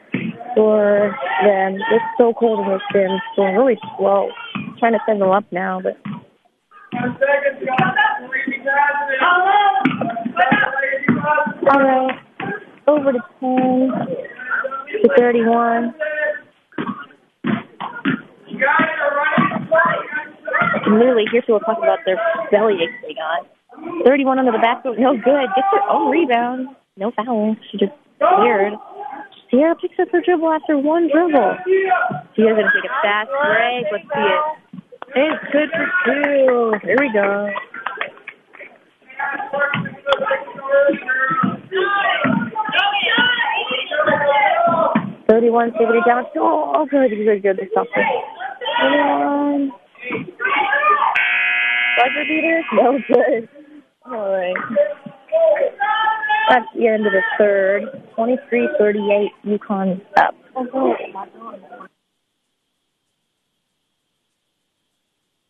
for them. It's so cold in this gym. It's going really slow. trying to send them up now, but all right. Over to 10 to 31. I can literally hear people talking about their belly aches they got. 31 under the basket. No good. Gets her own rebound. No foul. She just cleared. Sierra picks up her dribble after one dribble. Sierra's going to take a fast break. Let's see it. It's good for two. Here we go. Thirty-one, taking it down. Oh, good, good, good. They stopped it. Thirty-one. Buzzer beater? No good. All right. That's the end of the third. 23-38, Yukon up.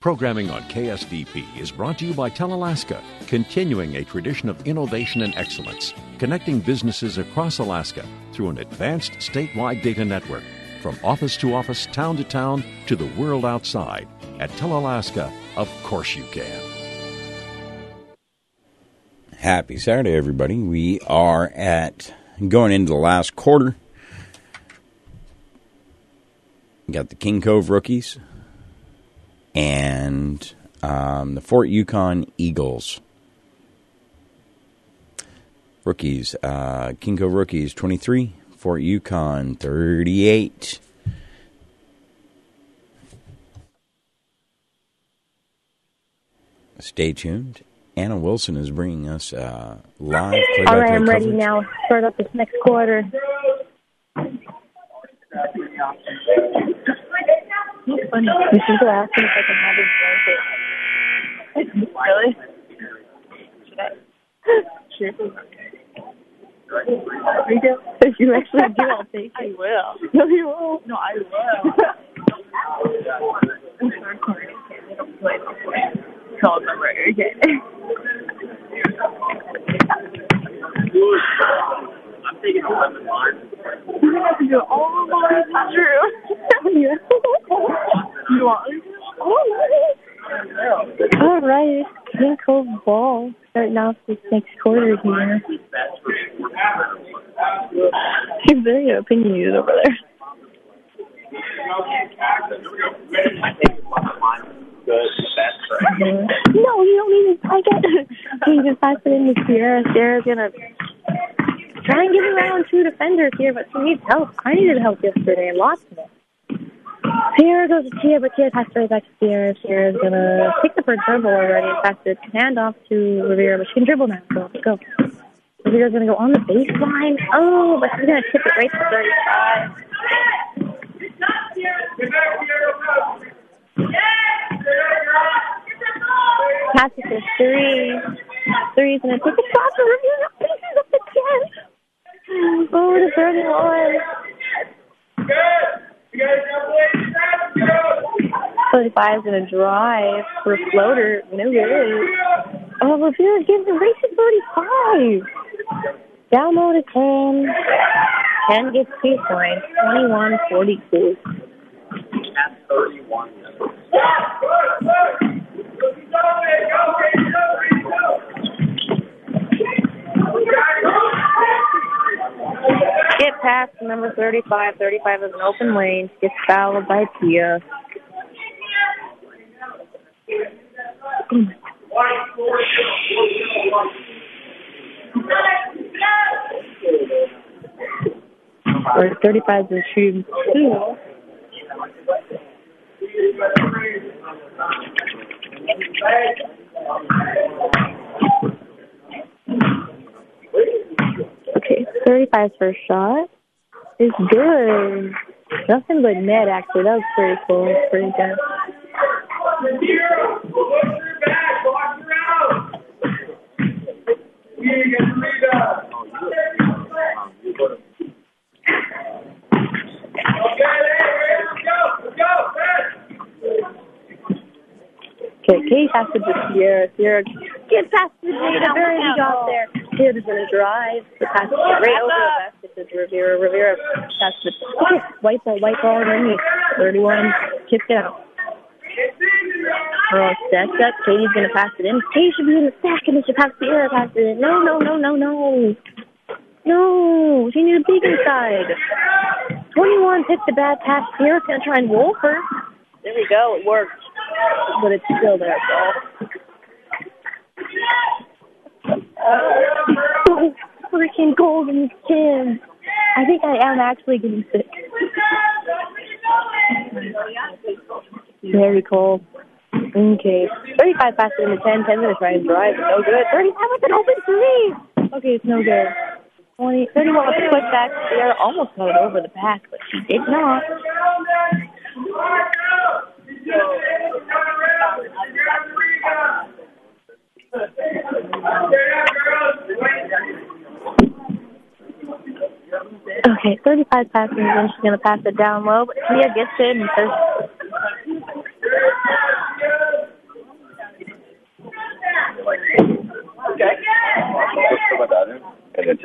Programming on KSDP is brought to you by TelAlaska, continuing a tradition of innovation and excellence, connecting businesses across Alaska through an advanced statewide data network, from office to office, town to town, to the world outside. At TelAlaska, of course you can. Happy Saturday, everybody. We are at going into the last quarter. We got the King Cove rookies and um, the Fort Yukon Eagles. Rookies, uh, King Cove rookies 23, Fort Yukon 38. Stay tuned. Anna Wilson is bringing us uh, live All right, I'm ready now. Start up this next quarter. It's funny. You should go ask him if I can have his blanket. Really? Should I? Sure. You do? If you actually do, I'll take I it. will. No, you won't. No, I will. I'm so recording. Okay, don't play no play. Call. I'm taking a lemon lime. You have to do all the way. It's not true. Yeah. You want me? All right, King Cove ball starting off this next quarter here. You're very opinionated over there. Good. That's correct. No, you don't need to. I get it. You just pass it in to Sierra. Sierra's gonna try and get around two defenders here, but she needs help. I needed help yesterday lost of it. Sierra goes to Tia, but Tia passes right back to Sierra. Sierra's gonna pick up her dribble already and pass it hand off to Rivera, but she can dribble now. So let's go. Rivera's gonna go on the baseline. Oh, but she's gonna tip it right to 35. Passes to three. Three's gonna take a shot for Rivera. Faces up the 10. Oh, to 31. 35 is going to drive for a floater. No good. Oh, Rivera gives the race to 35. Down low to 10. 10 gets two points. 21 42. That's 31. Get past number 35. 35 is an open lane. Gets fouled by Tia. Or 35 is shooting two. Okay, 35's first shot is good. Nothing but net, actually. That was pretty cool. Pretty good. Okay, go. Kate has to just Sierra. Sierra get past the Jada. Very good job there. Jada's gonna drive. The pass is right over the basket to Rivera. Rivera passes it. Okay, white ball, white ball underneath. 31, kicked it out. We're all stacked up. Katie's gonna pass it in. Katie should be in the stack and then she pass Sierra pass it in. No, no, no, no, no. No, she needs a big inside. 21 picked the bad pass. Sierra's gonna try and roll her. There we go, it worked. But it's still there, so. Freaking golden kids. I think I am actually getting sick. Very cold. Okay. 35 passes into 10. 10 minutes right drive. No good. 35 with an open three. Okay, it's no good. 20, 31 with a quick back. Are almost got over the back, but she did not. Okay, 35 passes, and she's going to pass it down low. But Tia gets it and says. And then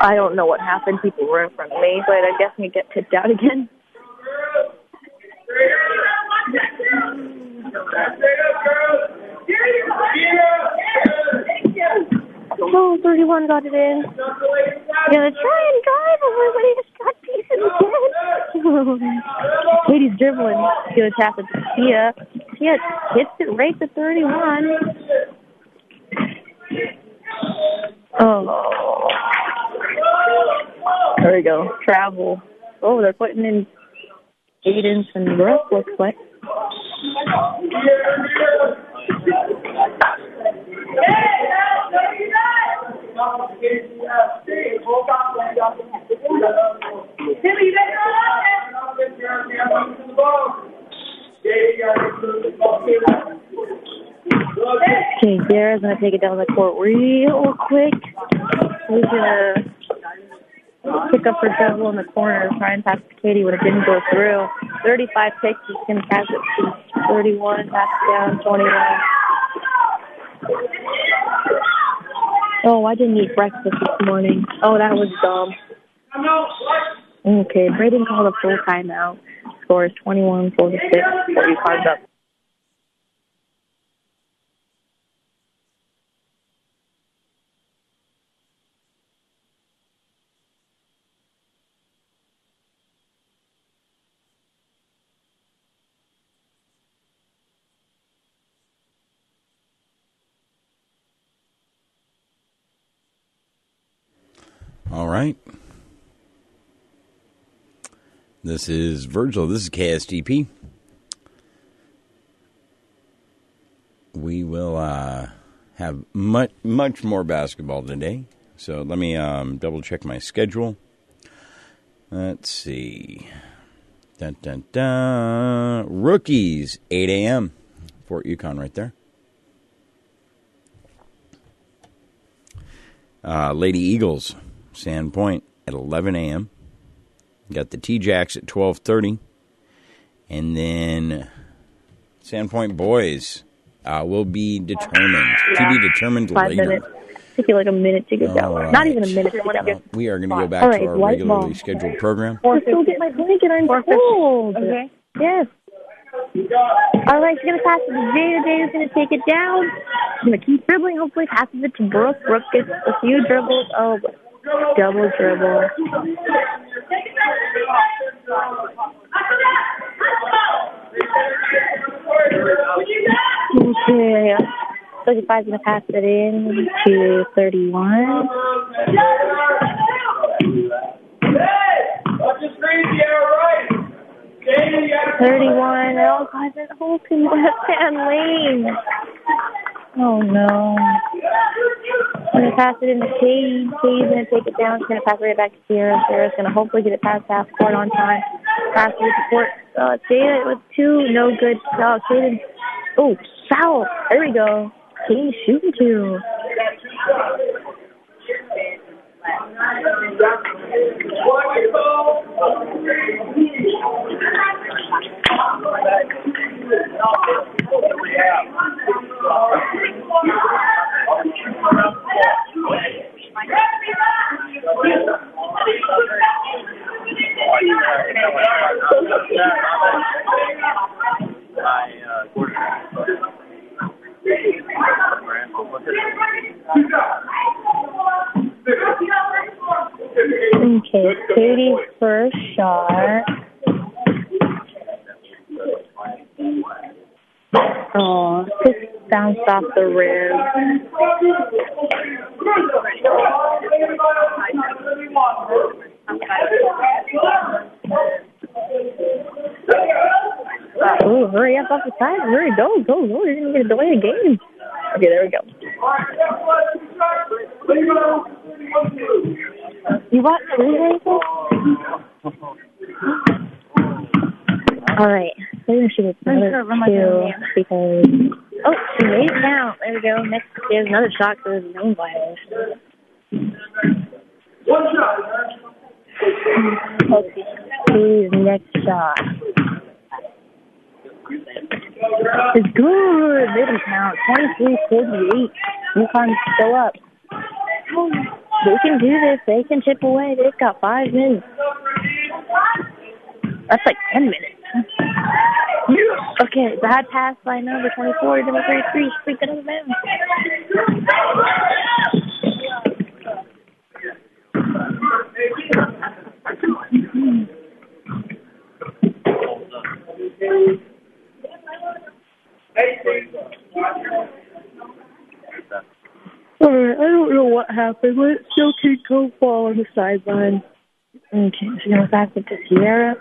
I don't know what happened. People were in front of me, but I guess we get tipped out again. Oh, 31 got it in. Gonna try and drive over, but he just got pieces again. Katie's dribbling. Gonna tap it to Tia. Tia hits it right to 31. Oh. There we go. Travel. Oh, they're putting in Cadence and Brooke, looks like. Okay, Dara's gonna take it down the court real quick. He's gonna uh, pick up her dribble in the corner, try and pass to Katie when it didn't go through. 35 picks, he's gonna pass it to 31, pass down, 21. Oh, I didn't eat breakfast this morning. Oh, that was dumb. Okay, Braden called a full timeout. Score is 21 46 before you carved up. Right. This is Virgil. This is KSDP. We will uh, have much much more basketball today. So let me um, double check my schedule. Let's see. Dun, dun, dun. Rookies, 8 a.m. Fort Yukon right there. Uh, Lady Eagles, Sand Point at 11 a.m. Got the T-Jacks at 12:30, and then Sand Point Boys uh, will be determined to be determined Five later. minutes. Take you like a minute to get down. All Not even a minute to get down. Well, we are going to go back All to right, our regularly ball. scheduled program. Let's go get my blanket. I'm cold. Okay. Yes. All right, she's gonna pass it to Jada. Jada's gonna take it down. She's gonna keep dribbling. Hopefully, passes it to Brooke. Brooke gets a few dribbles. Oh, but double dribble. Okay. 35 gonna pass it in to 31. Thirty-one. Oh God, that whole left hand lane. Oh no. I'm gonna pass it in into Katie. Katie's gonna take it down. She's gonna pass it right back to Sierra. Sierra's gonna hopefully get it past half court on time. Pass it to court. Uh, Jada with two, no good. Oh, Kaden. Oh, foul. There we go. Katie's shooting two. Okay, Katie's first shot. Oh, just bounced off the rim. Oh, hurry up off the side. Hurry, go, go, go. You're going to get delay the game. Okay, there we go. You want three rifles? All right. We're going to shoot another two because... Oh, she made it count. There we is another shot for the zone violation. Okay. Katie's next shot. It's good. Didn't count. 23 48. Yukon's still up. They can do this. They can chip away. They've got five minutes. That's like 10 minutes. Okay, bad pass by number 24 number 33. Speak out of bounds. All right, I don't know what happened, but it still can go fall on the sideline. Okay, she's gonna pass it to Sierra.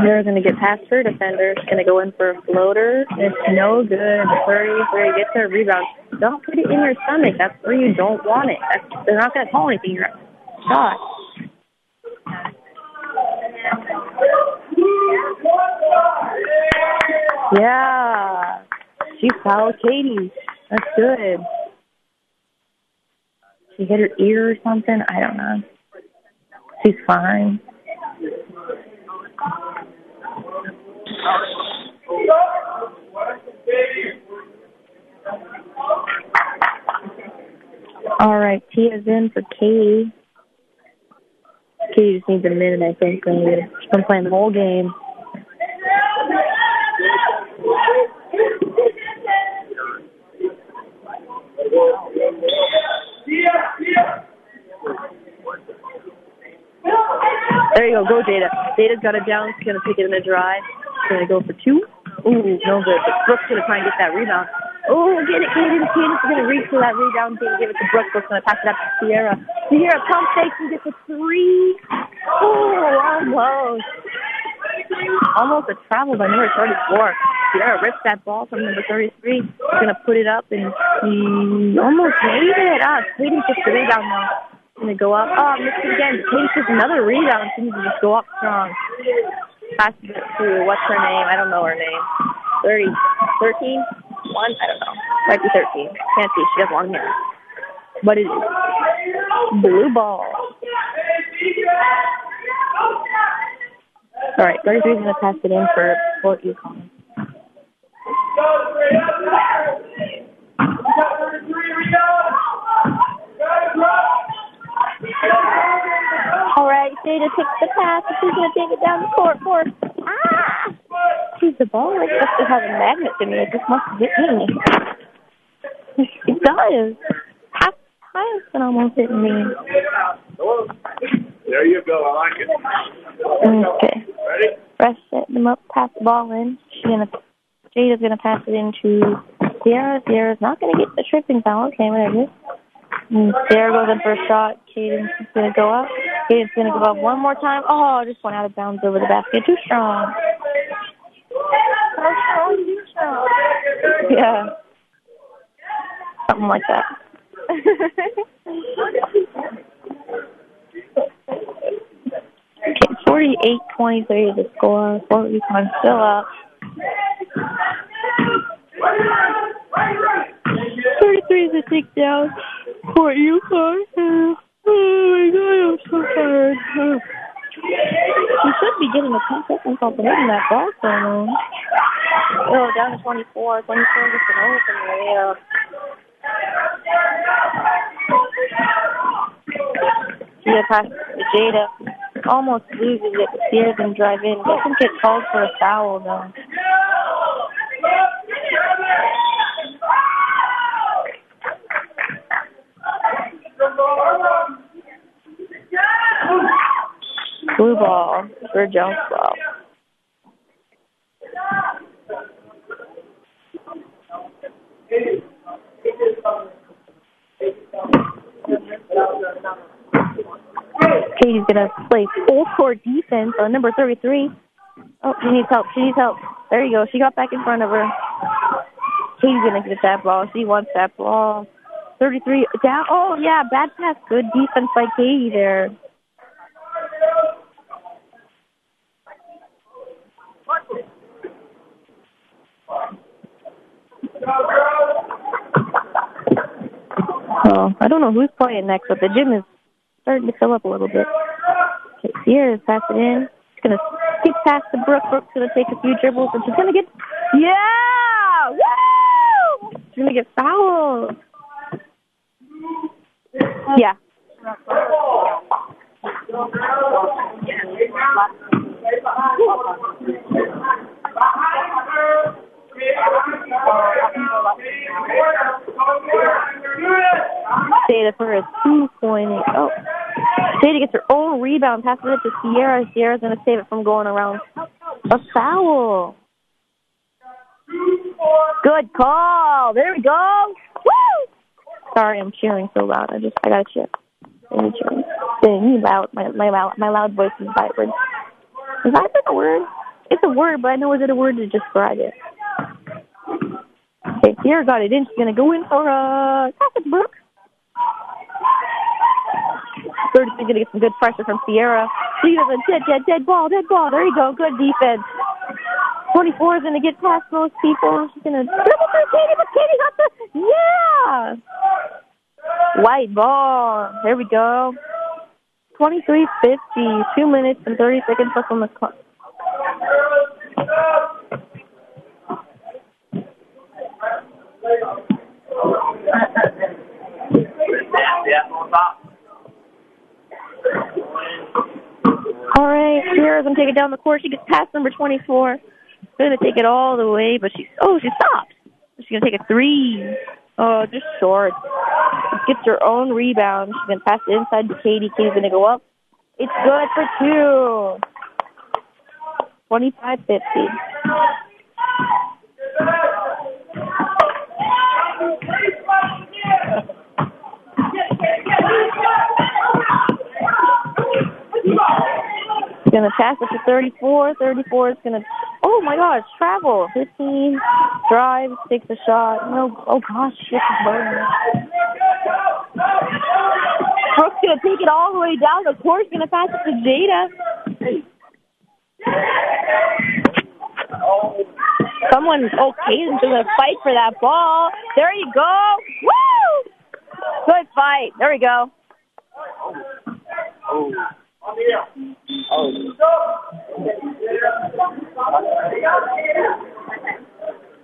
Sierra's gonna get past her defender. She's gonna go in for a floater. It's no good. Hurry, hurry, get her rebound. Don't put it in your stomach. That's where you don't want it. That's, they're not gonna call anything. You're shot. Yeah. She fouled Katie. That's good. She hit her ear or something. I don't know. She's fine. All right, Tia's in for Katie. Katie just needs a minute, I think. She's been playing the whole game. There you go. Go, Jada. Jada's got it down. She's going to pick it in a drive. She's going to go for two. Ooh, no good. But Brooke's going to try and get that rebound. Oh, get it, Kaden. Kaden's going to reach for that rebound. To give it to Brooke. Brooke's going to pass it up to Sierra. Sierra pump fakes and gets a three. Oh, almost. Almost a travel by number 34. Sierra rips that ball from number 33. He's going to put it up, and he almost made it. Ah, Kaden gets the rebound now. Gonna go up. Oh, missed it again. Gets another rebound. She needs to just go up strong. Pass it to what's her name? I don't know her name. Thirty, thirteen, one. I don't know. Might be thirteen. Can't see. She has long hair. But it is blue ball. All right, 33 is gonna pass it in for Fort Yukon. All right, Jada takes the pass. She's going to take it down the court for. Ah! Geez, the ball like to have a magnet to me. It just must hit me. It does. Half time it's been almost hitting me. There you go. I like it. Okay. Ready? Fresh setting them up, pass the ball in. She's gonna Jada's gonna pass it into Sierra. Sierra's not gonna get the tripping foul. Okay, whatever. Mm, and Sierra goes for a shot. Caden's gonna go up. Caden's gonna go up one more time. Oh, just went out of bounds over the basket. Too strong. How strong? Too strong. Yeah. Something like that. Okay, 48-23 is the score. Fort Yukon still up. 33 is a takedown. Fort Yukon. Oh my god, I'm so tired. He should be getting a 10 second for hitting that ball so long. Oh, down to 24. 24 gets an open layup. Jada passes to Jada. Almost loses it. Sierra can drive in. Doesn't get called for a foul though. Blue ball for Jones ball. Katie's gonna play full court defense on number 33. Oh, she needs help. She needs help. There you go. She got back in front of her. Katie's gonna get that ball. She wants that ball. 33 down. Oh yeah, bad pass. Good defense by Katie there. Oh, I don't know who's playing next, but the gym is starting to fill up a little bit. Okay, Sierra's pass it in. She's gonna skip past the Brook. Brooke's gonna take a few dribbles and she's gonna get yeah, woo! She's gonna get fouled. Yeah. For a two point. Oh, Data gets her own rebound, passes it to Sierra. Sierra's gonna save it from going around. A foul. Good call. There we go. Woo! Sorry, I'm cheering so loud. I just I gotta cheer. I'm cheering. Dang, loud. My my loud my loud voice is vibrant. Is vibrant a word? It's a word, but I know is it a word to describe it. Okay, Sierra got it in. She's gonna go in for a pass it, Brooke. Third is gonna get some good pressure from Sierra. A dead, dead, dead ball, dead ball. There you go. Good defense. 24 is gonna get past most people. She's gonna dribble through Katie, but Katie got the yeah. White ball. There we go. 23:50. Two minutes and 30 seconds left on the clock. All right, Sierra's gonna take it down the court. She gets past number 24. She's gonna take it all the way, but she's oh she stops. She's gonna take a three. Oh, just short. Gets her own rebound. She's gonna pass it inside to Katie. Katie's gonna go up. It's good for two. Twenty-five fifty. going to pass it to 34. 34 is going to, oh my gosh, travel. 15, drive, takes a shot. No, oh gosh, this is burning. Brooks going to take it all the way down the court. going to pass it to Jada. Someone, oh, Caden's going to fight for that ball. There you go. Woo! Good fight. There we go. Oh.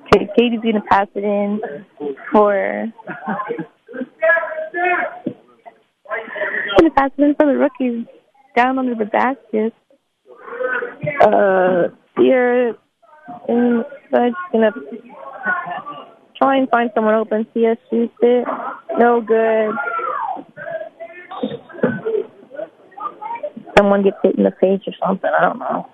Okay, Katie's gonna pass it in for. gonna pass it in for the rookies down under the basket. Uh, here, and I'm just gonna try and find someone open. Us shoots it. No good. Someone gets hit in the face or something. I don't know.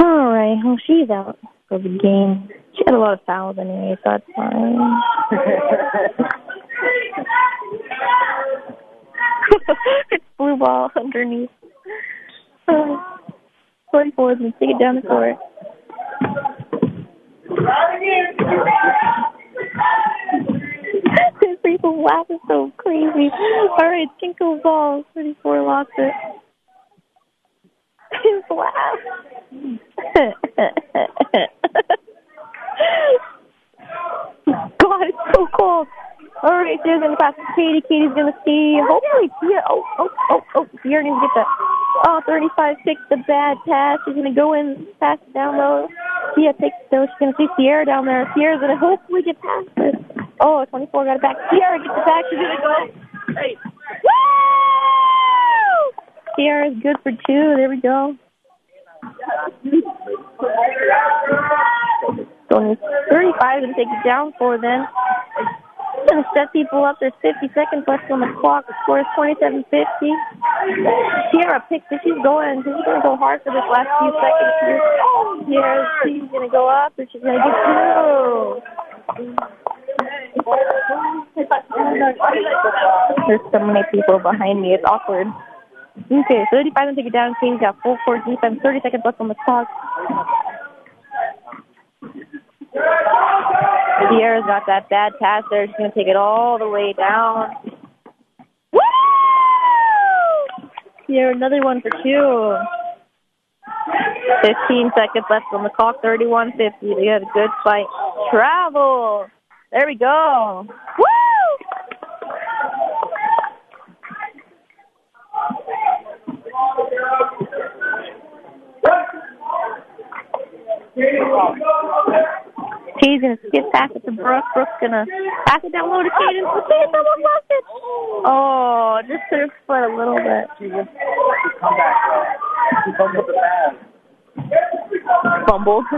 All right. Well, she's out for the game. She had a lot of fouls anyway, so that's fine. It's blue ball underneath. Uh, 44 is going take it down the court. These people laughing so crazy. All right, King Cove ball. 34 lost it. His laugh. God, it's so cold. All right, there's gonna pass to Katie. Katie's gonna see. Hopefully, Tia. Oh, oh, oh, oh. Sierra needs to get the. Oh, 35 6 the bad pass. She's gonna go in, pass down low. Tia takes it. She's gonna see Sierra down there. Sierra's gonna hopefully get past it. Oh, 24 got it back. Sierra gets it back. She's gonna go. Hey. Woo! Sierra's good for two. There we go. So 35 and take it down for then. Gonna set people up. There's 50 seconds left on the clock. The score is 27-50. Sierra picks it. She's going. She's gonna go hard for this last few seconds here. Sierra, she's gonna go up and she's gonna get through. There's so many people behind me. It's awkward. Okay, 35 and take it down. Katie's got full court defense. 30 seconds left on the clock. Sierra's got that bad pass there. She's going to take it all the way down. Woo! Sierra, another one for two. 15 seconds left on the clock, 31 50. They had a good fight. Travel. There we go. Woo! He's gonna skip pass it to Brooke. Brooke's gonna pass it down low to Caden. Caden almost lost it. Oh, just to her foot a little bit. Come back. She with the pass. Fumble.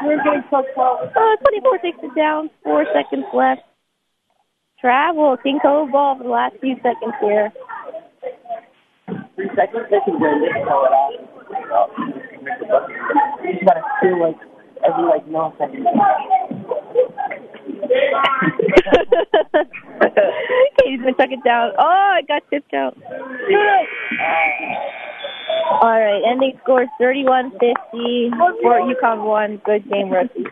Uh, 24 takes it down. Four seconds left. Travel. King Cove ball for the last few seconds here. Three seconds, they can win. They can throw it out. You just gotta feel like every like millisecond. Katie's gonna tuck it down. Oh, it got tipped out. All right, ending score 31-50 for Yukon one. Good game, rookie.